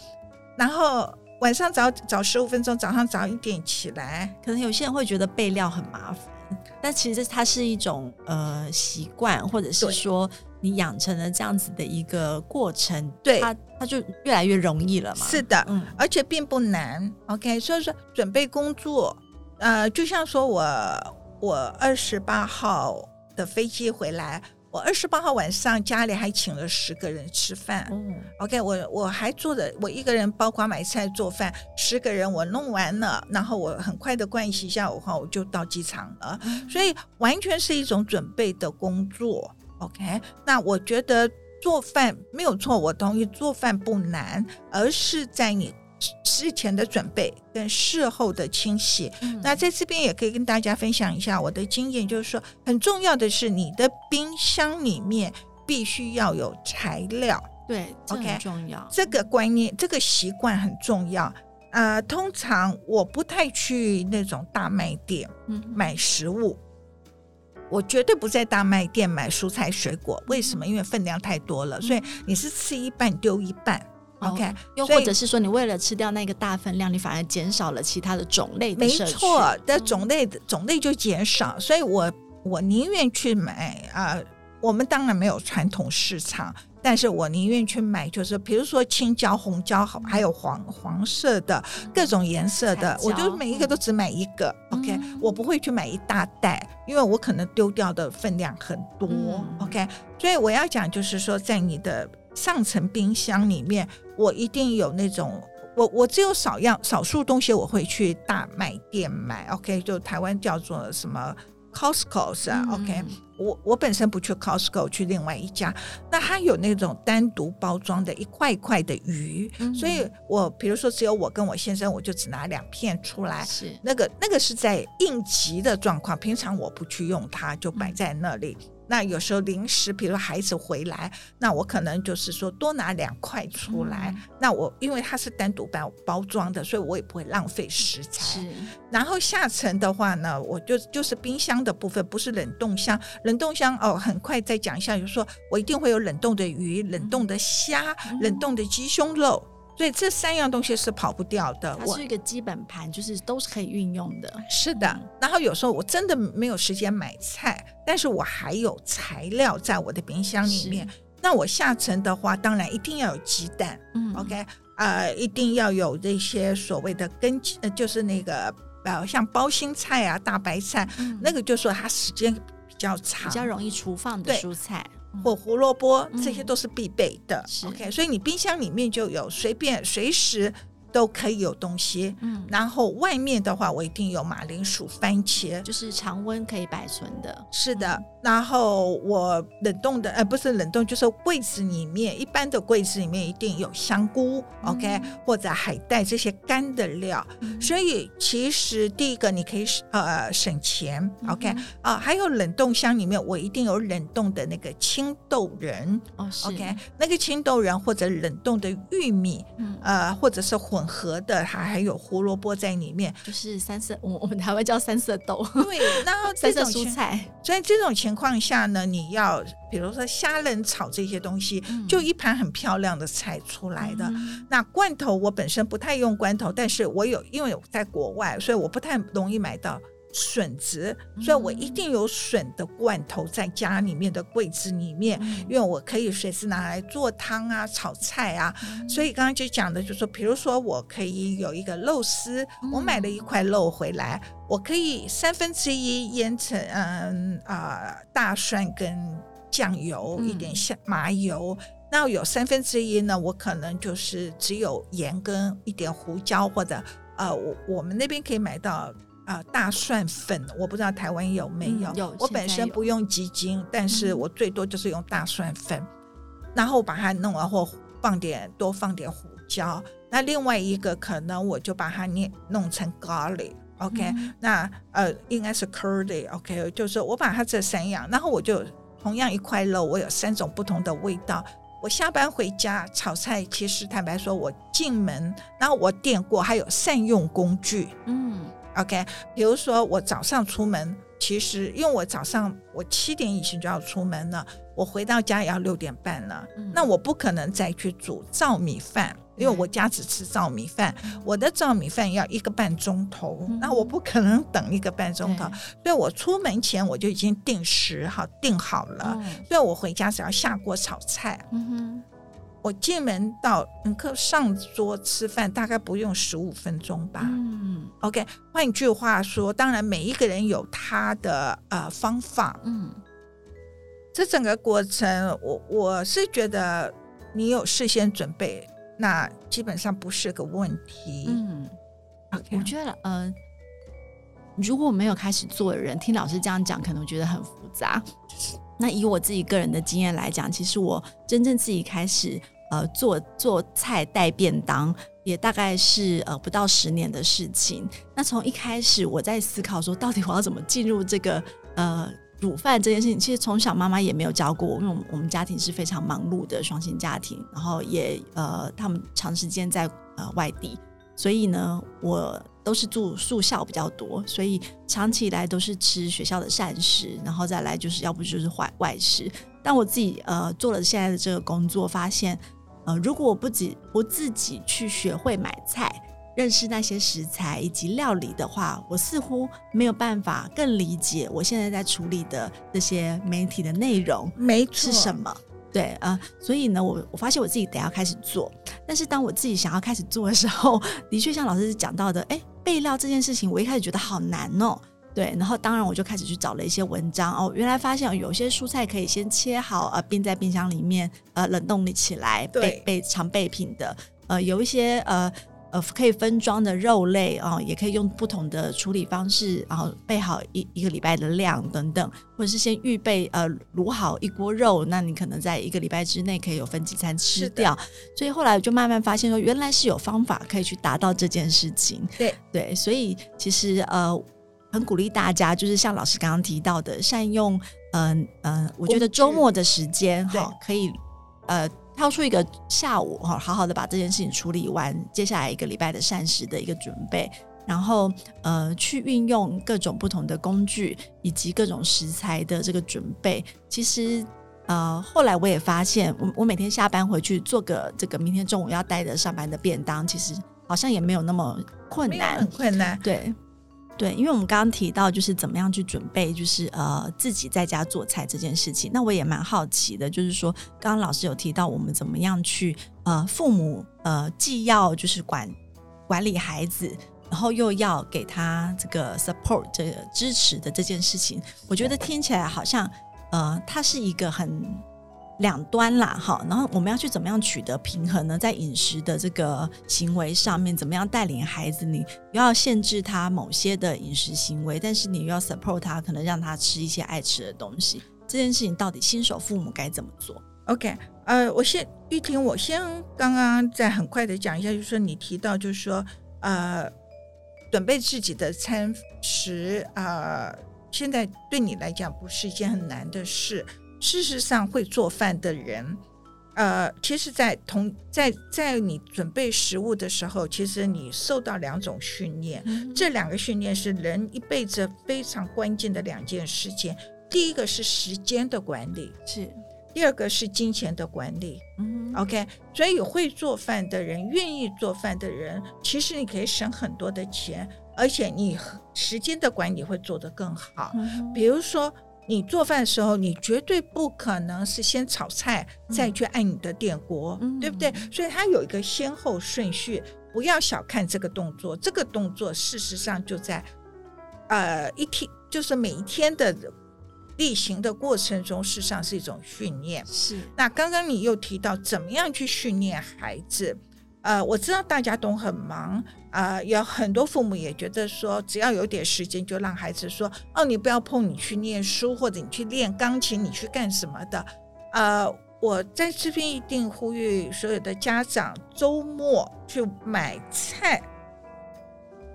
然后晚上早早十五分钟，早上早一点起来？可能有些人会觉得备料很麻烦，但其实它是一种呃习惯，或者是说你养成了这样子的一个过程，对它它就越来越容易了嘛。是的，嗯，而且并不难。OK，所以说准备工作，呃，就像说我。我二十八号的飞机回来，我二十八号晚上家里还请了十个人吃饭。嗯，OK，我我还做的，我一个人包括买菜做饭，十个人我弄完了，然后我很快的盥洗一下，我话我就到机场了。嗯，所以完全是一种准备的工作。OK，那我觉得做饭没有错，我同意做饭不难，而是在你。事前的准备跟事后的清洗，嗯、那在这边也可以跟大家分享一下我的经验，就是说很重要的是你的冰箱里面必须要有材料，对，OK，很重要。这个观念，这个习惯很重要。呃，通常我不太去那种大卖店买食物，嗯、我绝对不在大卖店买蔬菜水果。为什么？因为分量太多了，嗯、所以你是吃一半丢一半。OK，又或者是说，你为了吃掉那个大分量，你反而减少了其他的种类的。没错，的种类种类就减少，所以我我宁愿去买啊、呃。我们当然没有传统市场，但是我宁愿去买，就是比如说青椒、红椒，还有黄黄色的各种颜色的，我就每一个都只买一个。OK，我不会去买一大袋，因为我可能丢掉的分量很多。OK，所以我要讲就是说，在你的。上层冰箱里面，我一定有那种，我我只有少样少数东西我会去大卖店买，OK，就台湾叫做什么 Costco 是啊，OK，我我本身不去 Costco，去另外一家，那它有那种单独包装的一块一块的鱼，嗯、所以我比如说只有我跟我先生，我就只拿两片出来，是。那个那个是在应急的状况，平常我不去用它，就摆在那里。嗯那有时候临时，比如孩子回来，那我可能就是说多拿两块出来。嗯、那我因为它是单独包包装的，所以我也不会浪费食材。是。然后下层的话呢，我就就是冰箱的部分，不是冷冻箱。冷冻箱哦，很快再讲一下，就是说我一定会有冷冻的鱼、冷冻的虾、嗯、冷冻的鸡胸肉。所以这三样东西是跑不掉的，它是一个基本盘，就是都是可以运用的。是的，然后有时候我真的没有时间买菜，但是我还有材料在我的冰箱里面。那我下层的话，当然一定要有鸡蛋，嗯，OK，呃，一定要有这些所谓的根，呃，就是那个呃，像包心菜啊、大白菜，嗯、那个就说它时间比较长，比较容易储放的蔬菜。或胡萝卜，这些都是必备的。嗯、OK，所以你冰箱里面就有随便随时。都可以有东西，嗯，然后外面的话，我一定有马铃薯、番茄，就是常温可以保存的。是的，然后我冷冻的，呃，不是冷冻，就是柜子里面一般的柜子里面一定有香菇，嗯，OK，或者海带这些干的料。嗯，所以其实第一个你可以呃省钱，OK，嗯，啊，还有冷冻箱里面我一定有冷冻的那个青豆仁，哦，OK，那个青豆仁或者冷冻的玉米，嗯，呃，或者是混。合的，它还有胡萝卜在里面，就是三色，我我们台湾叫三色豆。对，然后 *laughs* 这种蔬菜，所以这种情况下呢，你要比如说虾仁炒这些东西，嗯、就一盘很漂亮的菜出来的。嗯、那罐头我本身不太用罐头，但是我有，因为我在国外，所以我不太容易买到笋子，所以我一定有笋的罐头在家里面的柜子里面，嗯、因为我可以随时拿来做汤啊、炒菜啊。嗯、所以刚刚就讲的就是说，比如说我可以有一个肉丝，嗯、我买了一块肉回来，我可以三分之一腌成嗯啊、呃、大蒜跟酱油，一点香麻油。嗯那有三分之一呢，我可能就是只有盐跟一点胡椒，或者呃，我我们那边可以买到啊、呃、大蒜粉，我不知道台湾有没有。嗯、有，我本身不用鸡精，但是我最多就是用大蒜粉，嗯、然后把它弄完或放点多放点胡椒。那另外一个可能我就把它捏弄成 garlic，OK，、嗯、那呃应该是 curry，OK，、okay? 就是我把它这三样，然后我就同样一块肉，我有三种不同的味道。我下班回家炒菜，其实坦白说，我进门，然后我电过，还有善用工具。嗯，OK，比如说我早上出门，其实因为我早上我七点以前就要出门了，我回到家也要六点半了，嗯、那我不可能再去煮糙米饭。因为我家只吃糙米饭，嗯、我的糙米饭要一个半钟头，嗯、那我不可能等一个半钟头，所以我出门前我就已经定时好定好了，嗯、所以我回家只要下锅炒菜，嗯、哼我进门到客上桌吃饭大概不用十五分钟吧。嗯，OK，换句话说，当然每一个人有他的呃方法，嗯，这整个过程我我是觉得你有事先准备。那基本上不是个问题。嗯.我觉得，嗯、呃，如果没有开始做的人，听老师这样讲，可能觉得很复杂。那以我自己个人的经验来讲，其实我真正自己开始呃做做菜带便当，也大概是呃不到十年的事情。那从一开始我在思考说，到底我要怎么进入这个呃。煮饭这件事情，其实从小妈妈也没有教过我，因为我们家庭是非常忙碌的双薪家庭，然后也呃，他们长时间在呃外地，所以呢，我都是住宿校比较多，所以长期以来都是吃学校的膳食，然后再来就是要不就是外外食。但我自己呃做了现在的这个工作，发现呃，如果我不自不自己去学会买菜。认识那些食材以及料理的话，我似乎没有办法更理解我现在在处理的这些媒体的内容没错是什么。对啊、呃，所以呢，我我发现我自己得要开始做。但是当我自己想要开始做的时候，*laughs* 的确像老师讲到的，哎，备料这件事情，我一开始觉得好难哦。对，然后当然我就开始去找了一些文章哦，原来发现有些蔬菜可以先切好，呃，冰在冰箱里面，呃，冷冻起来，备备常备品的。呃，有一些呃。呃，可以分装的肉类啊、哦，也可以用不同的处理方式，然后备好一一个礼拜的量等等，或者是先预备呃卤好一锅肉，那你可能在一个礼拜之内可以有分几餐吃掉。所以后来我就慢慢发现说，原来是有方法可以去达到这件事情。对对，所以其实呃，很鼓励大家，就是像老师刚刚提到的，善用嗯嗯、呃呃，我觉得周末的时间哈，可以呃。挑出一个下午哈，好好的把这件事情处理完，接下来一个礼拜的膳食的一个准备，然后呃，去运用各种不同的工具以及各种食材的这个准备。其实呃，后来我也发现，我我每天下班回去做个这个明天中午要带着上班的便当，其实好像也没有那么困难，很困难，对。对，因为我们刚刚提到就是怎么样去准备，就是呃自己在家做菜这件事情。那我也蛮好奇的，就是说刚刚老师有提到我们怎么样去呃父母呃既要就是管管理孩子，然后又要给他这个 support 这个支持的这件事情，我觉得听起来好像呃它是一个很。两端啦，哈，然后我们要去怎么样取得平衡呢？在饮食的这个行为上面，怎么样带领孩子？你又要限制他某些的饮食行为，但是你又要 support 他，可能让他吃一些爱吃的东西。这件事情到底新手父母该怎么做？OK，呃，我先玉婷，我先刚刚再很快的讲一下，就是说你提到，就是说呃，准备自己的餐食啊，呃，现在对你来讲不是一件很难的事。事实上，会做饭的人，呃，其实在，在同在在你准备食物的时候，其实你受到两种训练。嗯、这两个训练是人一辈子非常关键的两件事情。第一个是时间的管理，是；第二个是金钱的管理。嗯，OK。所以会做饭的人，愿意做饭的人，其实你可以省很多的钱。而且你时间的管理会做得更好。嗯比如说，你做饭的时候，你绝对不可能是先炒菜再去按你的电锅，嗯对不对？所以它有一个先后顺序，不要小看这个动作。这个动作事实上就在呃一天，就是每一天的例行的过程中，事实上是一种训练。是。那刚刚你又提到怎么样去训练孩子？呃，我知道大家都很忙，啊、呃，有很多父母也觉得说，只要有点时间，就让孩子说，哦，你不要碰，你去念书，或者你去练钢琴，你去干什么的？呃，我在这边一定呼吁所有的家长，周末去买菜，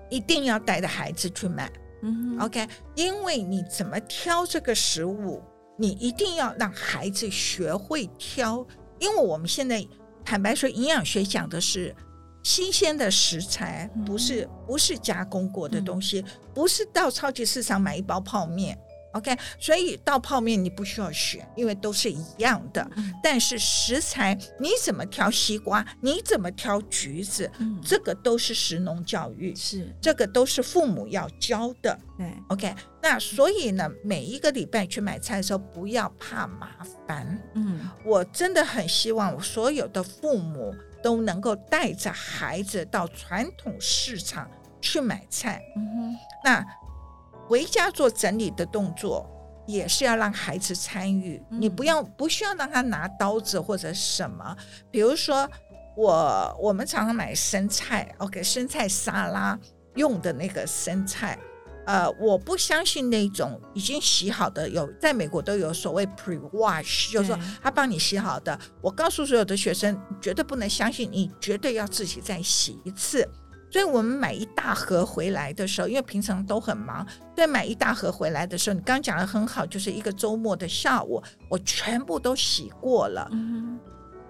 一定要带着孩子去买。嗯，OK，因为你怎么挑这个食物，你一定要让孩子学会挑，因为我们现在。坦白说，营养学讲的是新鲜的食材，不是不是加工过的东西，不是到超级市场买一包泡面。OK，所以到泡面你不需要选，因为都是一样的。嗯、但是食材你怎么挑西瓜，你怎么挑橘子，嗯、这个都是食农教育，是这个都是父母要教的。对，OK，那所以呢，每一个礼拜去买菜的时候，不要怕麻烦。嗯，我真的很希望我所有的父母都能够带着孩子到传统市场去买菜。嗯哼，那。回家做整理的动作，也是要让孩子参与。你不要不需要让他拿刀子或者什么。比如说，我我们常常买生菜，OK，生菜沙拉用的那个生菜，呃，我不相信那种已经洗好的，有在美国都有所谓 pre-wash，就是说他帮你洗好的。我告诉所有的学生，绝对不能相信，你绝对要自己再洗一次。所以我们买一大盒回来的时候，因为平常都很忙，对，买一大盒回来的时候，你刚刚讲的很好，就是一个周末的下午，我全部都洗过了。嗯，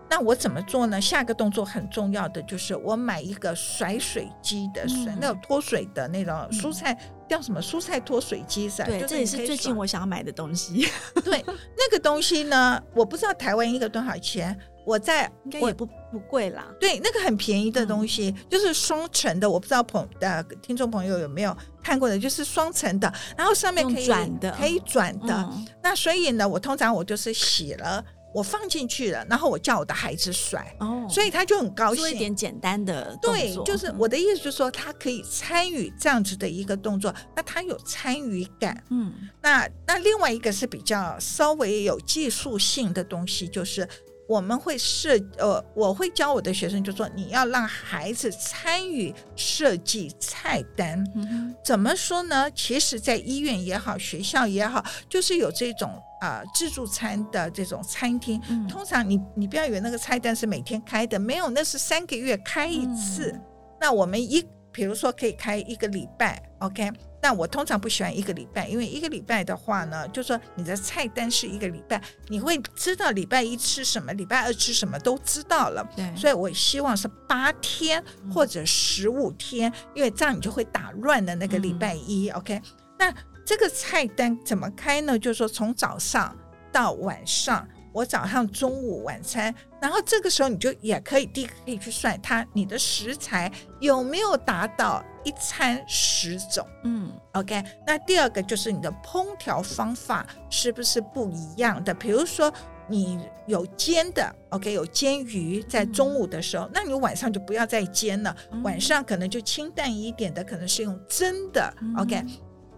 那我怎么做呢？下一个动作很重要的就是我买一个甩水机的甩，嗯、那种脱水的那种蔬菜、嗯、叫什么？蔬菜脱水机伞？对，这也是最近我想要买的东西。*laughs* *laughs* 对，那个东西呢，我不知道台湾一个多少钱。我在应该也不不贵啦，对，那个很便宜的东西，嗯、就是双层的，我不知道朋呃听众朋友有没有看过的，就是双层的，然后上面可以转的，可以转的。嗯、那所以呢，我通常我就是洗了，我放进去了，然后我叫我的孩子甩，哦，所以他就很高兴。做一点简单的对，就是我的意思，就是说他可以参与这样子的一个动作，那他有参与感。嗯，那那另外一个是比较稍微有技术性的东西，就是。我们会设呃，我会教我的学生，就说你要让孩子参与设计菜单。嗯，怎么说呢？其实，在医院也好，学校也好，就是有这种啊、呃、自助餐的这种餐厅。嗯、通常你你不要以为那个菜单是每天开的，没有，那是三个月开一次。嗯、那我们一比如说可以开一个礼拜，OK。那我通常不喜欢一个礼拜，因为一个礼拜的话呢，就说你的菜单是一个礼拜，你会知道礼拜一吃什么，礼拜二吃什么都知道了。对，所以我希望是八天或者十五天，嗯、因为这样你就会打乱的那个礼拜一。嗯、OK，那这个菜单怎么开呢？就是说从早上到晚上。我早上、中午、晚餐，然后这个时候你就也可以第一个可以去算它，你的食材有没有达到一餐十种？嗯，OK。那第二个就是你的烹调方法是不是不一样的？比如说你有煎的，OK，有煎鱼在中午的时候，嗯、那你晚上就不要再煎了，嗯、晚上可能就清淡一点的，可能是用蒸的，OK。嗯、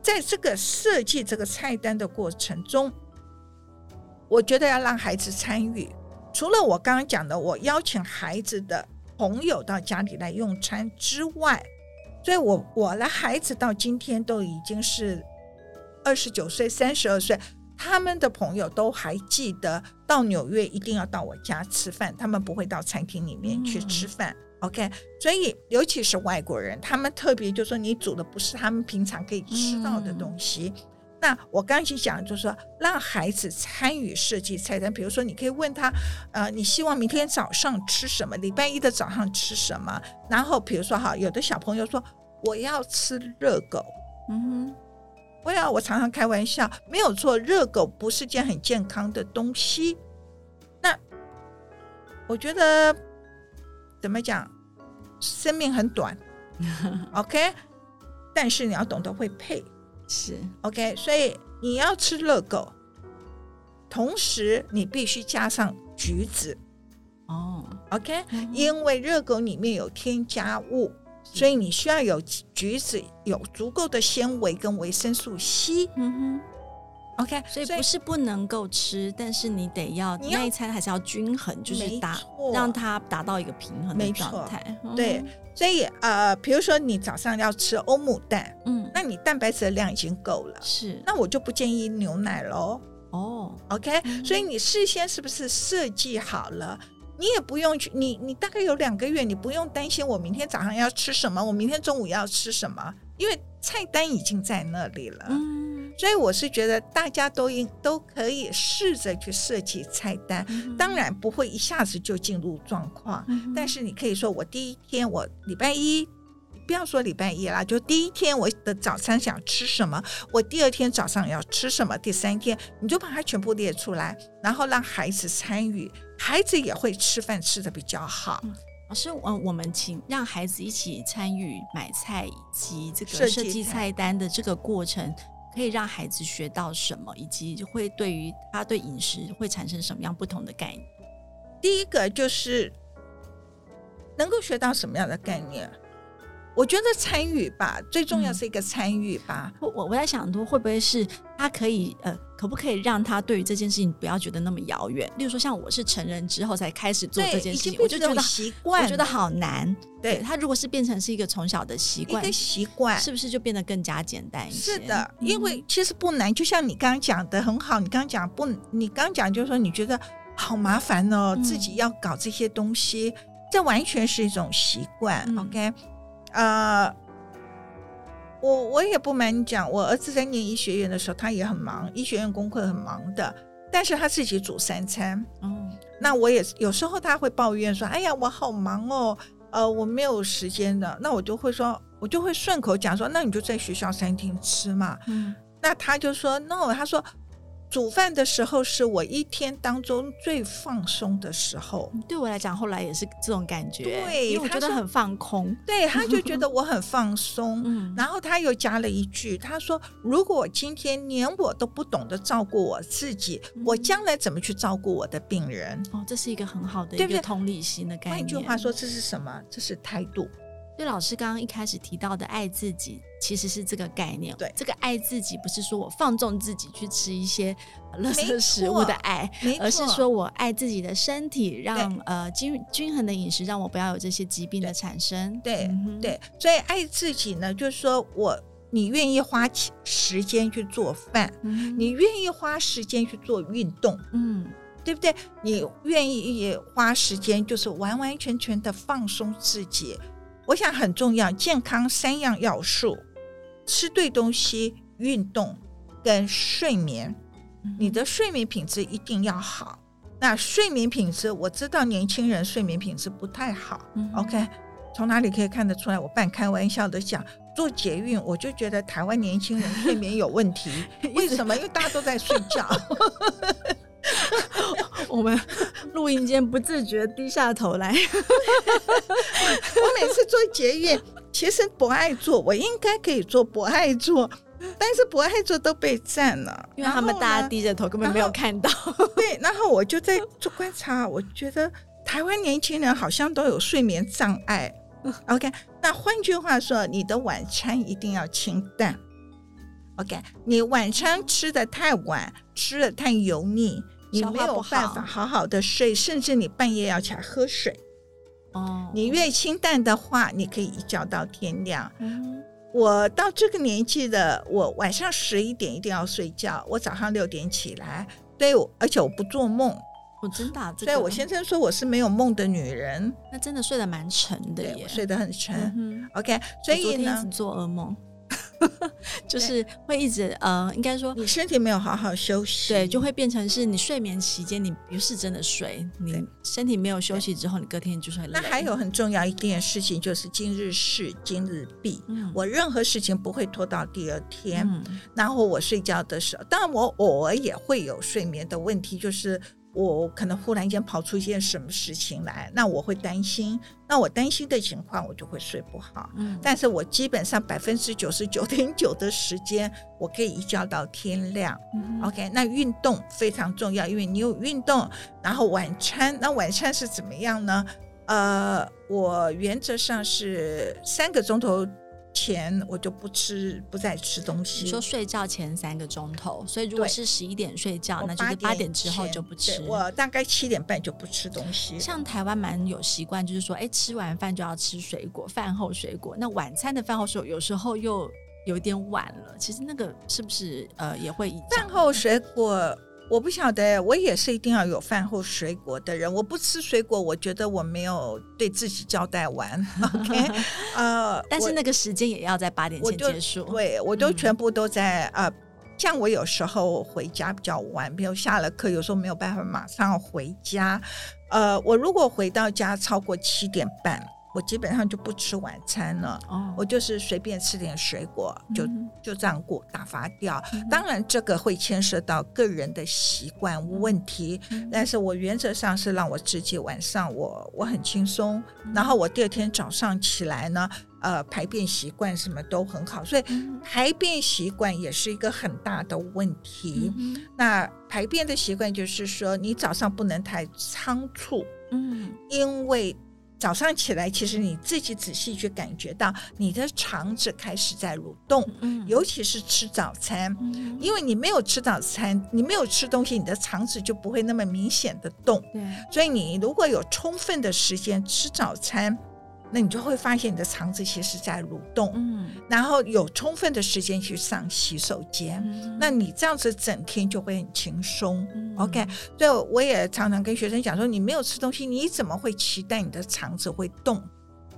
在这个设计这个菜单的过程中。我觉得要让孩子参与，除了我刚刚讲的，我邀请孩子的朋友到家里来用餐之外，所以我我的孩子到今天都已经是二十九岁、三十二岁，他们的朋友都还记得到纽约一定要到我家吃饭，他们不会到餐厅里面去吃饭。嗯、OK，所以尤其是外国人，他们特别就说你煮的不是他们平常可以吃到的东西。嗯那我刚才讲，就是说让孩子参与设计菜单。比如说，你可以问他，呃，你希望明天早上吃什么？礼拜一的早上吃什么？然后，比如说哈，有的小朋友说我要吃热狗，嗯哼，我要我常常开玩笑，没有错，热狗不是件很健康的东西。那我觉得怎么讲，生命很短，*laughs* OK。但是你要懂得会配，是 OK。所以你要吃热狗，同时你必须加上橘子哦，OK，嗯因为热狗里面有添加物，所以你需要有橘子有足够的纤维跟维生素 C。嗯哼。OK，所以不是不能够吃，但是你得要那一餐还是要均衡，就是达让它达到一个平衡的状态。对嗯，所以呃，比如说你早上要吃欧姆蛋，嗯，那你蛋白质的量已经够了，是。那我就不建议牛奶喽。哦，OK，、嗯。所以你事先是不是设计好了？你也不用去，你你大概有两个月，你不用担心我明天早上要吃什么，我明天中午要吃什么，因为菜单已经在那里了。嗯，所以我是觉得大家都应都可以试着去设计菜单，嗯当然不会一下子就进入状况，嗯但是你可以说我第一天我礼拜一。不要说礼拜一啦，就第一天我的早餐想吃什么，我第二天早上要吃什么，第三天你就把它全部列出来，然后让孩子参与，孩子也会吃饭吃的比较好。老师，嗯，我们请让孩子一起参与买菜以及这个设计菜单的这个过程，可以让孩子学到什么，以及会对于他对饮食会产生什么样不同的概念？第一个就是能够学到什么样的概念？我觉得参与吧，最重要是一个参与吧。我我我在想说，会不会是他可以呃，可不可以让他对于这件事情不要觉得那么遥远？例如说，像我是成人之后才开始做这件事情，我就觉得习惯，我觉得好难。对，他如果是变成是一个从小的习惯，一个习惯，是不是就变得更加简单一些？是的，因为其实不难，就像你刚刚讲的很好，你刚刚讲不，你刚刚讲就是说你觉得好麻烦哦，嗯、自己要搞这些东西，这完全是一种习惯。嗯、OK，呃。我我也不瞒你讲，我儿子在念医学院的时候，他也很忙，医学院功课很忙的，但是他自己煮三餐。嗯，那我也有时候他会抱怨说：“哎呀，我好忙哦，呃，我没有时间的。”那我就会说，我就会顺口讲说：“那你就在学校餐厅吃嘛。”嗯，那他就说：“No。”他说。煮饭的时候是我一天当中最放松的时候。对我来讲，后来也是这种感觉。对，因为我觉得很放空。对，他就觉得我很放松。嗯，然后他又加了一句，他说：“如果今天连我都不懂得照顾我自己，嗯、我将来怎么去照顾我的病人？”哦，这是一个很好的一个同理心的概念。换句话说，这是什么？这是态度。对，老师刚刚一开始提到的爱自己，其实是这个概念。对，这个爱自己不是说我放纵自己去吃一些垃圾食物的爱，而是说我爱自己的身体，让呃均均衡的饮食，让我不要有这些疾病的产生。对、嗯、对，所以爱自己呢，就是说我你愿意花时间去做饭，嗯、你愿意花时间去做运动，嗯，对不对？你愿意花时间，就是完完全全的放松自己。我想很重要，健康三样要素：吃对东西、运动跟睡眠。你的睡眠品质一定要好。那睡眠品质，我知道年轻人睡眠品质不太好。嗯、OK，从哪里可以看得出来？我半开玩笑的讲，做捷运，我就觉得台湾年轻人睡眠有问题。*laughs* 为什么？因为大家都在睡觉。*laughs* *laughs* 我们录音间不自觉低下头来。*laughs* 我每次做捷运，其实不爱做，我应该可以做不爱做，但是不爱做都被占了，因为他们大家低着头，根本没有看到。对，然后我就在做观察，我觉得台湾年轻人好像都有睡眠障碍。OK，那换句话说，你的晚餐一定要清淡。OK，你晚餐吃的太晚，吃的太油腻。你没有办法好好的睡，甚至你半夜要起来喝水。哦，你越清淡的话，你可以一觉到天亮。嗯，我到这个年纪的，我晚上十一点一定要睡觉，我早上六点起来。对，而且我不做梦。我真的、啊，所以我先生说我是没有梦的女人。那真的睡得蛮沉的耶，我睡得很沉。嗯、OK，所以呢，做噩梦。*laughs* 就是会一直呃，应该说你身体没有好好休息，对，就会变成是你睡眠期间你不是真的睡，你身体没有休息之后，你隔天就是很累。那还有很重要一件事情就是今日事今日毕，嗯，我任何事情不会拖到第二天。嗯，然后我睡觉的时候，当然我偶尔也会有睡眠的问题，就是我可能忽然间跑出一件什么事情来，那我会担心。那我担心的情况，我就会睡不好。嗯，但是我基本上百分之九十九点九的时间，我可以一觉到天亮。嗯，OK，那运动非常重要，因为你有运动，然后晚餐，那晚餐是怎么样呢？呃，我原则上是三个钟头。前我就不吃，不再吃东西。你说睡觉前三个钟头，所以如果是十一点睡觉，那就是八点之后就不吃。我大概七点半就不吃东西。像台湾蛮有习惯，就是说，哎，吃完饭就要吃水果，饭后水果。那晚餐的饭后水果有时候又有点晚了。其实那个是不是呃也会？饭后水果。我不晓得，我也是一定要有饭后水果的人。我不吃水果，我觉得我没有对自己交代完。OK，*laughs* 呃，但是那个时间也要在八点前结束。对，我都全部都在、嗯、呃，像我有时候回家比较晚，比如下了课，有时候没有办法马上回家。呃，我如果回到家超过七点半。我基本上就不吃晚餐了，哦、我就是随便吃点水果，就就这样过打发掉。嗯、当然，这个会牵涉到个人的习惯问题，嗯、但是我原则上是让我自己晚上我我很轻松，嗯、然后我第二天早上起来呢，呃，排便习惯什么都很好，所以排便习惯也是一个很大的问题。嗯、那排便的习惯就是说，你早上不能太仓促，嗯，因为。早上起来，其实你自己仔细去感觉到你的肠子开始在蠕动，嗯，尤其是吃早餐，嗯，因为你没有吃早餐，你没有吃东西，你的肠子就不会那么明显的动，对，所以你如果有充分的时间吃早餐。那你就会发现你的肠子其实在蠕动，嗯，然后有充分的时间去上洗手间，嗯，那你这样子整天就会很轻松，嗯，OK。所以我也常常跟学生讲说，你没有吃东西，你怎么会期待你的肠子会动？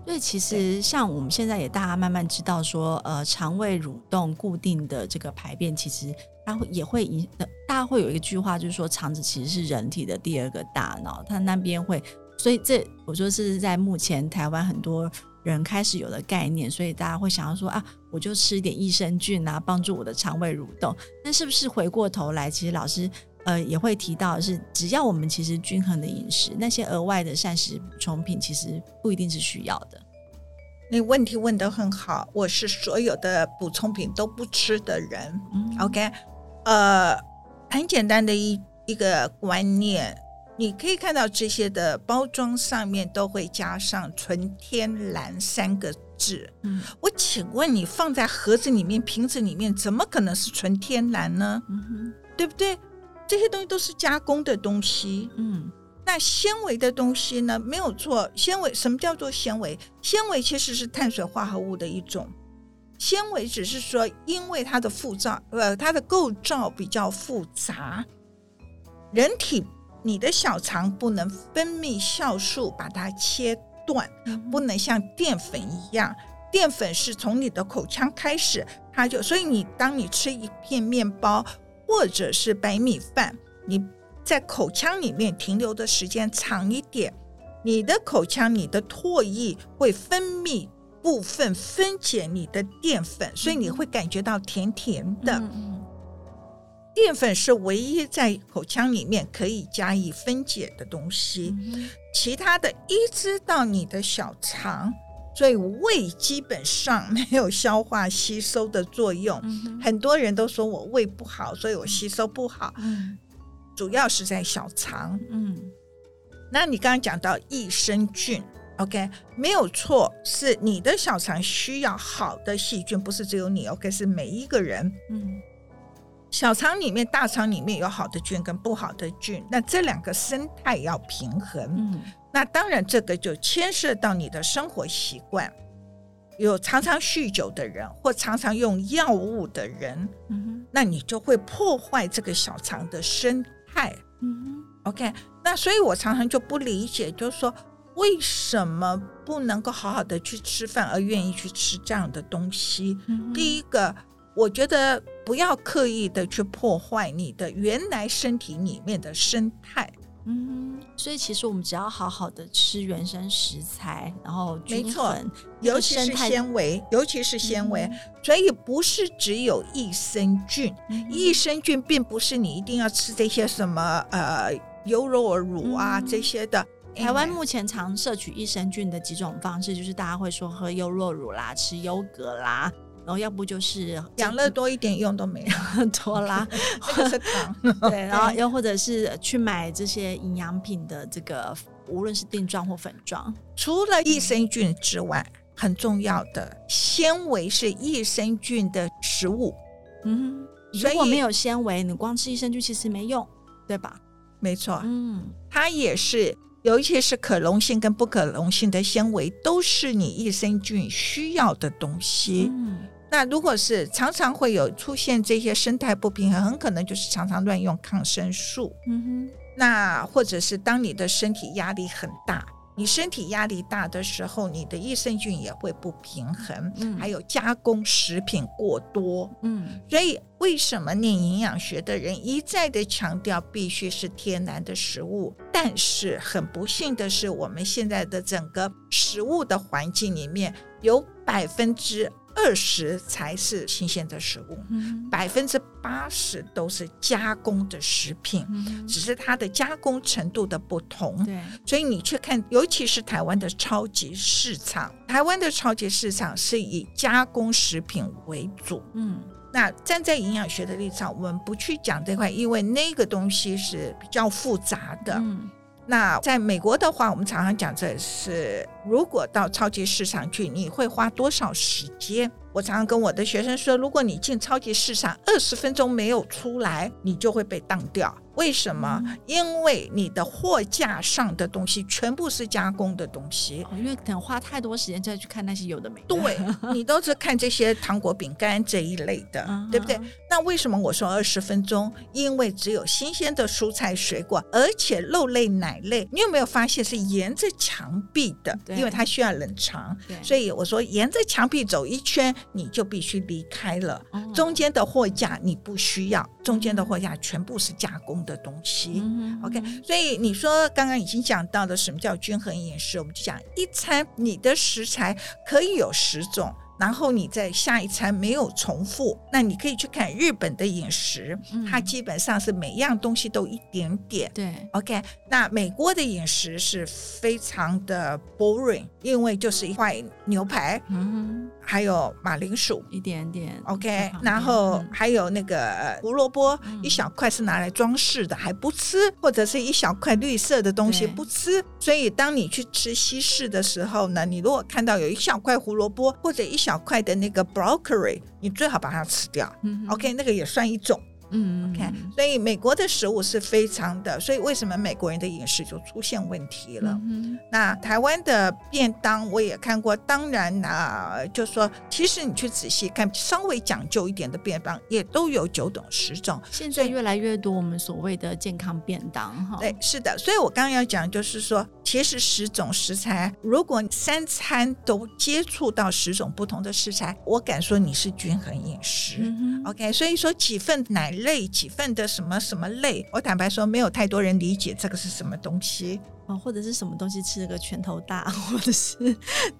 所以其实像我们现在也大家慢慢知道说，呃，肠胃蠕动固定的这个排便，其实它会也会影，大家会有一句话就是说，肠子其实是人体的第二个大脑，它那边会。所以这我说是在目前台湾很多人开始有的概念，所以大家会想要说啊，我就吃一点益生菌啊，帮助我的肠胃蠕动。那是不是回过头来，其实老师呃也会提到的是，只要我们其实均衡的饮食，那些额外的膳食补充品其实不一定是需要的。那问题问得很好，我是所有的补充品都不吃的人。嗯，OK，呃，很简单的一一个观念。你可以看到这些的包装上面都会加上“纯天然”三个字。嗯，我请问你放在盒子里面、瓶子里面，怎么可能是纯天然呢？嗯哼，对不对？这些东西都是加工的东西。嗯，那纤维的东西呢？没有错，纤维什么叫做纤维？纤维其实是碳水化合物的一种。纤维只是说，因为它的复造，呃，它的构造比较复杂，人体。你的小肠不能分泌酵素把它切断，不能像淀粉一样，淀粉是从你的口腔开始，它就所以你当你吃一片面包或者是白米饭，你在口腔里面停留的时间长一点，你的口腔你的唾液会分泌部分分解你的淀粉，所以你会感觉到甜甜的。淀粉是唯一在口腔里面可以加以分解的东西，嗯、其他的一直到你的小肠，所以胃基本上没有消化吸收的作用。嗯、很多人都说我胃不好，所以我吸收不好，嗯、主要是在小肠。嗯，那你刚刚讲到益生菌，OK，没有错，是你的小肠需要好的细菌，不是只有你，OK，是每一个人。嗯。小肠里面、大肠里面有好的菌跟不好的菌，那这两个生态要平衡。嗯，那当然这个就牵涉到你的生活习惯。有常常酗酒的人，或常常用药物的人，那你就会破坏这个小肠的生态。，OK，那所以我常常就不理解，就是说为什么不能够好好的去吃饭，而愿意去吃这样的东西？嗯，第一个。我觉得不要刻意的去破坏你的原来身体里面的生态，嗯，所以其实我们只要好好的吃原生食材，然后没错，尤其是纤维，尤其是纤维，嗯、所以不是只有益生菌，嗯、益生菌并不是你一定要吃这些什么呃优酪乳啊、嗯、这些的。台湾目前常摄取益生菌的几种方式，就是大家会说喝优酪乳啦、吃优格啦，然后要不就是养乐多一点用都没有，*laughs* 多啦，*laughs* 这个是糖。*laughs* 对，然后又或者是去买这些营养品的这个，无论是定妆或粉状。除了益生菌之外，嗯、很重要的纤维是益生菌的食物。嗯，如果没有纤维，你光吃益生菌其实没用，对吧？没错，嗯，它也是，尤其是可溶性跟不可溶性的纤维，都是你益生菌需要的东西。嗯，那如果是常常会有出现这些生态不平衡，很可能就是常常乱用抗生素。嗯哼，那或者是当你的身体压力很大。你身体压力大的时候，你的益生菌也会不平衡。嗯，还有加工食品过多。嗯，所以为什么念营养学的人一再的强调必须是天然的食物？但是很不幸的是，我们现在的整个食物的环境里面有百分之。二十才是新鲜的食物，百分之八十都是加工的食品，嗯，只是它的加工程度的不同。对，所以你去看，尤其是台湾的超级市场，台湾的超级市场是以加工食品为主。嗯，那站在营养学的立场，我们不去讲这块，因为那个东西是比较复杂的。嗯。那在美国的话，我们常常讲这是，如果到超级市场去，你会花多少时间？我常常跟我的学生说，如果你进超级市场二十分钟没有出来，你就会被当掉。为什么？因为你的货架上的东西全部是加工的东西，因为可能花太多时间再去看那些有的没的。对，你都是看这些糖果、饼干这一类的，*laughs* 对不对？那为什么我说二十分钟？因为只有新鲜的蔬菜水果，而且肉类、奶类，你有没有发现是沿着墙壁的？因为它需要冷藏，所以我说沿着墙壁走一圈，你就必须离开了。中间的货架你不需要，中间的货架全部是加工的东西。OK，所以你说刚刚已经讲到了什么叫均衡饮食，我们就讲一餐你的食材可以有十种。然后你在下一餐没有重复，那你可以去看日本的饮食，嗯、它基本上是每样东西都一点点。对，OK。那美国的饮食是非常的 boring，因为就是一块牛排，嗯，还有马铃薯一点点，OK。然后还有那个胡萝卜，嗯，一小块是拿来装饰的，还不吃，或者是一小块绿色的东西不吃。所以当你去吃西式的时候呢，你如果看到有一小块胡萝卜或者一小块的那个 broccoli，你最好把它吃掉。嗯，OK，那个也算一种。嗯，OK，所以美国的食物是非常的，所以为什么美国人的饮食就出现问题了？嗯，那台湾的便当我也看过，当然啊，就说其实你去仔细看，稍微讲究一点的便当也都有九种十种。现在越来越多我们所谓的健康便当哈。对，是的，所以我刚刚要讲就是说，其实十种食材，如果三餐都接触到十种不同的食材，我敢说你是均衡饮食。嗯，OK，所以说几份奶。类几份的什么什么类，我坦白说，没有太多人理解这个是什么东西哦，或者是什么东西吃了个拳头大，*laughs* 或者是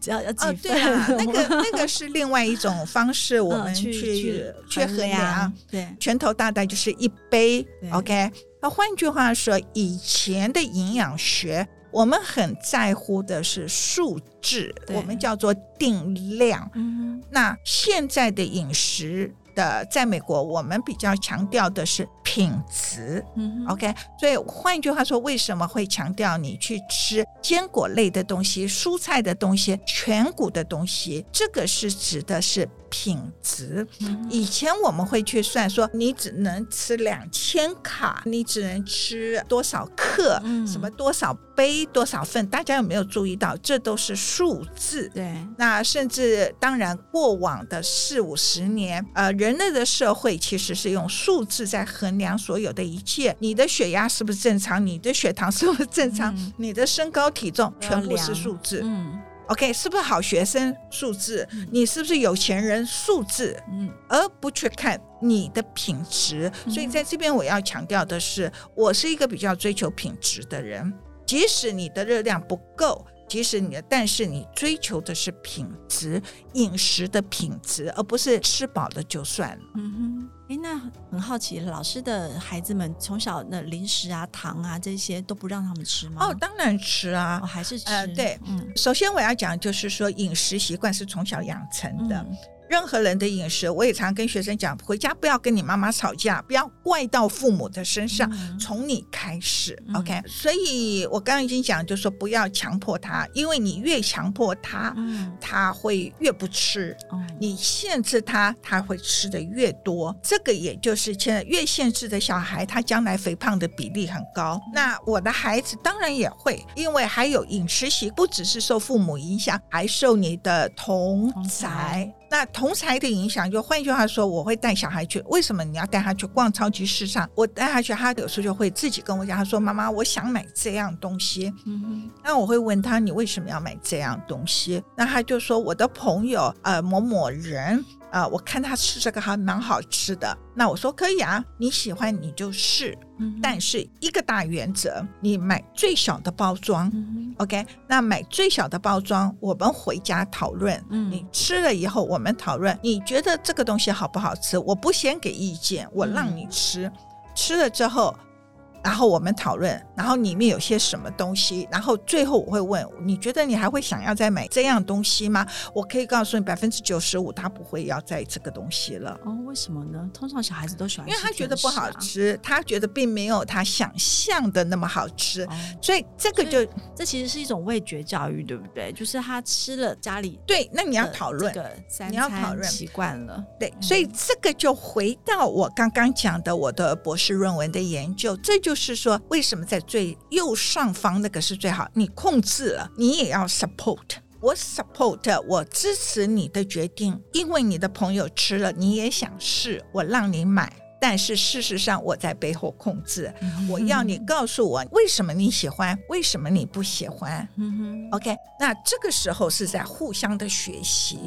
只要要几份，哦、对啊，那个 *laughs* 那个是另外一种方式，我们去、嗯、去去衡量。对，拳头大概就是一杯。OK，那换句话说，以前的营养学，我们很在乎的是数字，我们叫做定量。嗯，那现在的饮食。的，在美国，我们比较强调的是品质。嗯，OK，所以换一句话说，为什么会强调你去吃坚果类的东西、蔬菜的东西、全谷的东西？这个是指的是。品质，以前我们会去算说，你只能吃两千卡，你只能吃多少克，嗯，什么多少杯多少份，大家有没有注意到？这都是数字。对，那甚至当然，过往的四五十年，呃，人类的社会其实是用数字在衡量所有的一切。你的血压是不是正常？你的血糖是不是正常？嗯，你的身高体重全部是数字。嗯。OK，是不是好学生素质？你是不是有钱人素质？嗯，而不去看你的品质。所以在这边我要强调的是，我是一个比较追求品质的人。即使你的热量不够，即使你的，但是你追求的是品质，饮食的品质，而不是吃饱了就算了。嗯哼，哎，那很好奇，老师的孩子们从小的零食啊、糖啊这些都不让他们吃吗？哦，当然吃啊，哦、还是吃。呃，对，嗯，首先我要讲就是说，饮食习惯是从小养成的。嗯任何人的饮食，我也常跟学生讲，回家不要跟你妈妈吵架，不要怪到父母的身上，嗯、从你开始、嗯、，OK？所以我刚刚已经讲，就是说不要强迫他，因为你越强迫他，嗯、他会越不吃；嗯、你限制他，他会吃的越多。这个也就是现在越限制的小孩，他将来肥胖的比例很高。嗯、那我的孩子当然也会，因为还有饮食习，不只是受父母影响，还受你的同侪。那同才的影响，就换句话说，我会带小孩去。为什么你要带他去逛超级市场？我带他去，他有时候就会自己跟我讲，他说：“妈妈，我想买这样东西。”嗯哼。那我会问他：“你为什么要买这样东西？”那他就说：“我的朋友，呃，某某人。”啊、呃，我看他吃这个还蛮好吃的，那我说可以啊，你喜欢你就试，嗯、但是一个大原则，你买最小的包装、嗯、，OK？那买最小的包装，我们回家讨论，嗯、你吃了以后我们讨论，你觉得这个东西好不好吃？我不先给意见，我让你吃，嗯、吃了之后。然后我们讨论，然后里面有些什么东西，然后最后我会问，你觉得你还会想要再买这样东西吗？我可以告诉你，百分之九十五他不会要再这个东西了。哦，为什么呢？通常小孩子都喜欢因为他觉得不好吃，他觉得并没有他想象的那么好吃，哦，所以这个就这其实是一种味觉教育，对不对？就是他吃了家里对，那你要讨论，你要讨论习惯了，对，所以这个就回到我刚刚讲的我的博士论文的研究，这就。是说，为什么在最右上方那个是最好？你控制了，你也要 support。我 support，我支持你的决定，因为你的朋友吃了，你也想试，我让你买。但是事实上，我在背后控制。我要你告诉我，为什么你喜欢，为什么你不喜欢。嗯哼，OK。那这个时候是在互相的学习，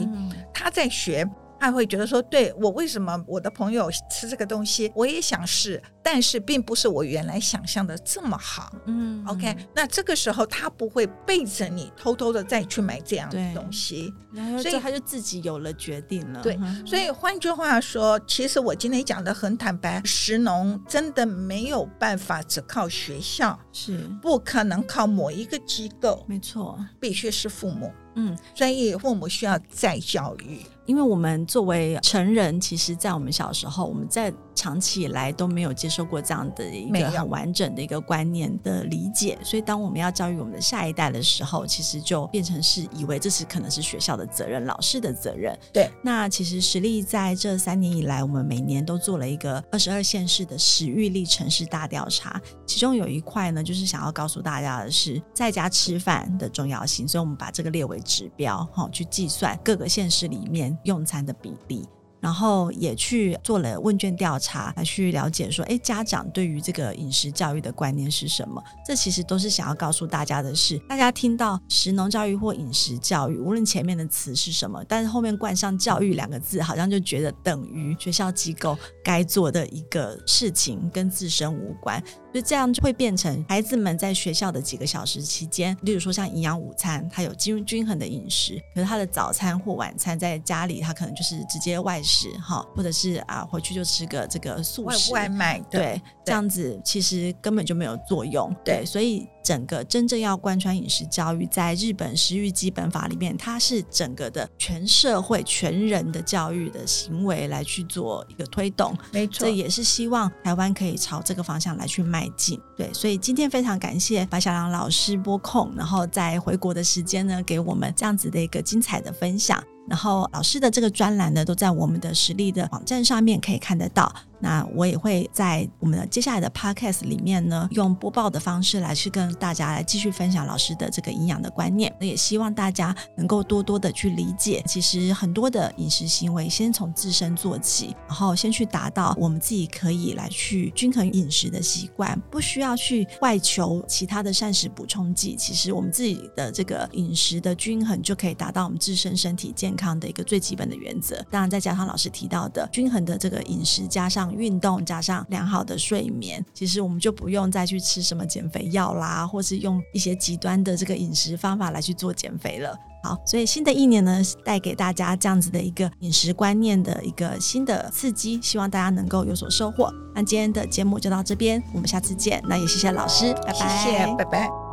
他在学。他会觉得说，对，我为什么我的朋友吃这个东西，我也想试，但是并不是我原来想象的这么好。嗯，OK，那这个时候他不会背着你偷偷的再去买这样的东西，所以他就自己有了决定了。对，所以换句话说，其实我今天讲的很坦白，食农真的没有办法只靠学校，是不可能靠某一个机构，没错，必须是父母。嗯，所以父母需要再教育。因为我们作为成人，其实，在我们小时候，我们在长期以来都没有接受过这样的一个很完整的一个观念的理解，所以当我们要教育我们的下一代的时候，其实就变成是以为这是可能是学校的责任、老师的责任。对，那其实实力在这三年以来，我们每年都做了一个二十二县市的食育力城市大调查，其中有一块呢，就是想要告诉大家的是在家吃饭的重要性，所以我们把这个列为指标，哈，去计算各个县市里面。用餐的比例，然后也去做了问卷调查，来去了解说，哎，家长对于这个饮食教育的观念是什么？这其实都是想要告诉大家的是，大家听到食农教育或饮食教育，无论前面的词是什么，但是后面冠上“教育”两个字，好像就觉得等于学校机构该做的一个事情，跟自身无关。所以这样就会变成孩子们在学校的几个小时期间，例如说像营养午餐，他有均均衡的饮食，可是他的早餐或晚餐在家里，他可能就是直接外食哈，或者是啊回去就吃个这个素食外卖，对，对这样子其实根本就没有作用，对，对所以。整个真正要贯穿饮食教育，在日本食育基本法里面，它是整个的全社会、全人的教育的行为来去做一个推动。没错，这也是希望台湾可以朝这个方向来去迈进。对，所以今天非常感谢白小良老师播控，然后在回国的时间呢，给我们这样子的一个精彩的分享。然后老师的这个专栏呢，都在我们的实力的网站上面可以看得到。那我也会在我们的接下来的 podcast 里面呢，用播报的方式来去跟大家来继续分享老师的这个营养的观念。那也希望大家能够多多的去理解，其实很多的饮食行为先从自身做起，然后先去达到我们自己可以来去均衡饮食的习惯，不需要去外求其他的膳食补充剂。其实我们自己的这个饮食的均衡就可以达到我们自身身体健康的一个最基本的原则。当然，再加上老师提到的均衡的这个饮食，加上运动，加上良好的睡眠，其实我们就不用再去吃什么减肥药啦，或是用一些极端的这个饮食方法来去做减肥了。好，所以新的一年呢，带给大家这样子的一个饮食观念的一个新的刺激，希望大家能够有所收获。那今天的节目就到这边，我们下次见。那也谢谢老师，拜拜，谢谢，拜拜。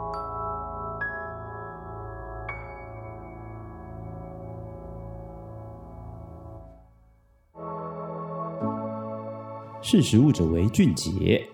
识时务者为俊杰。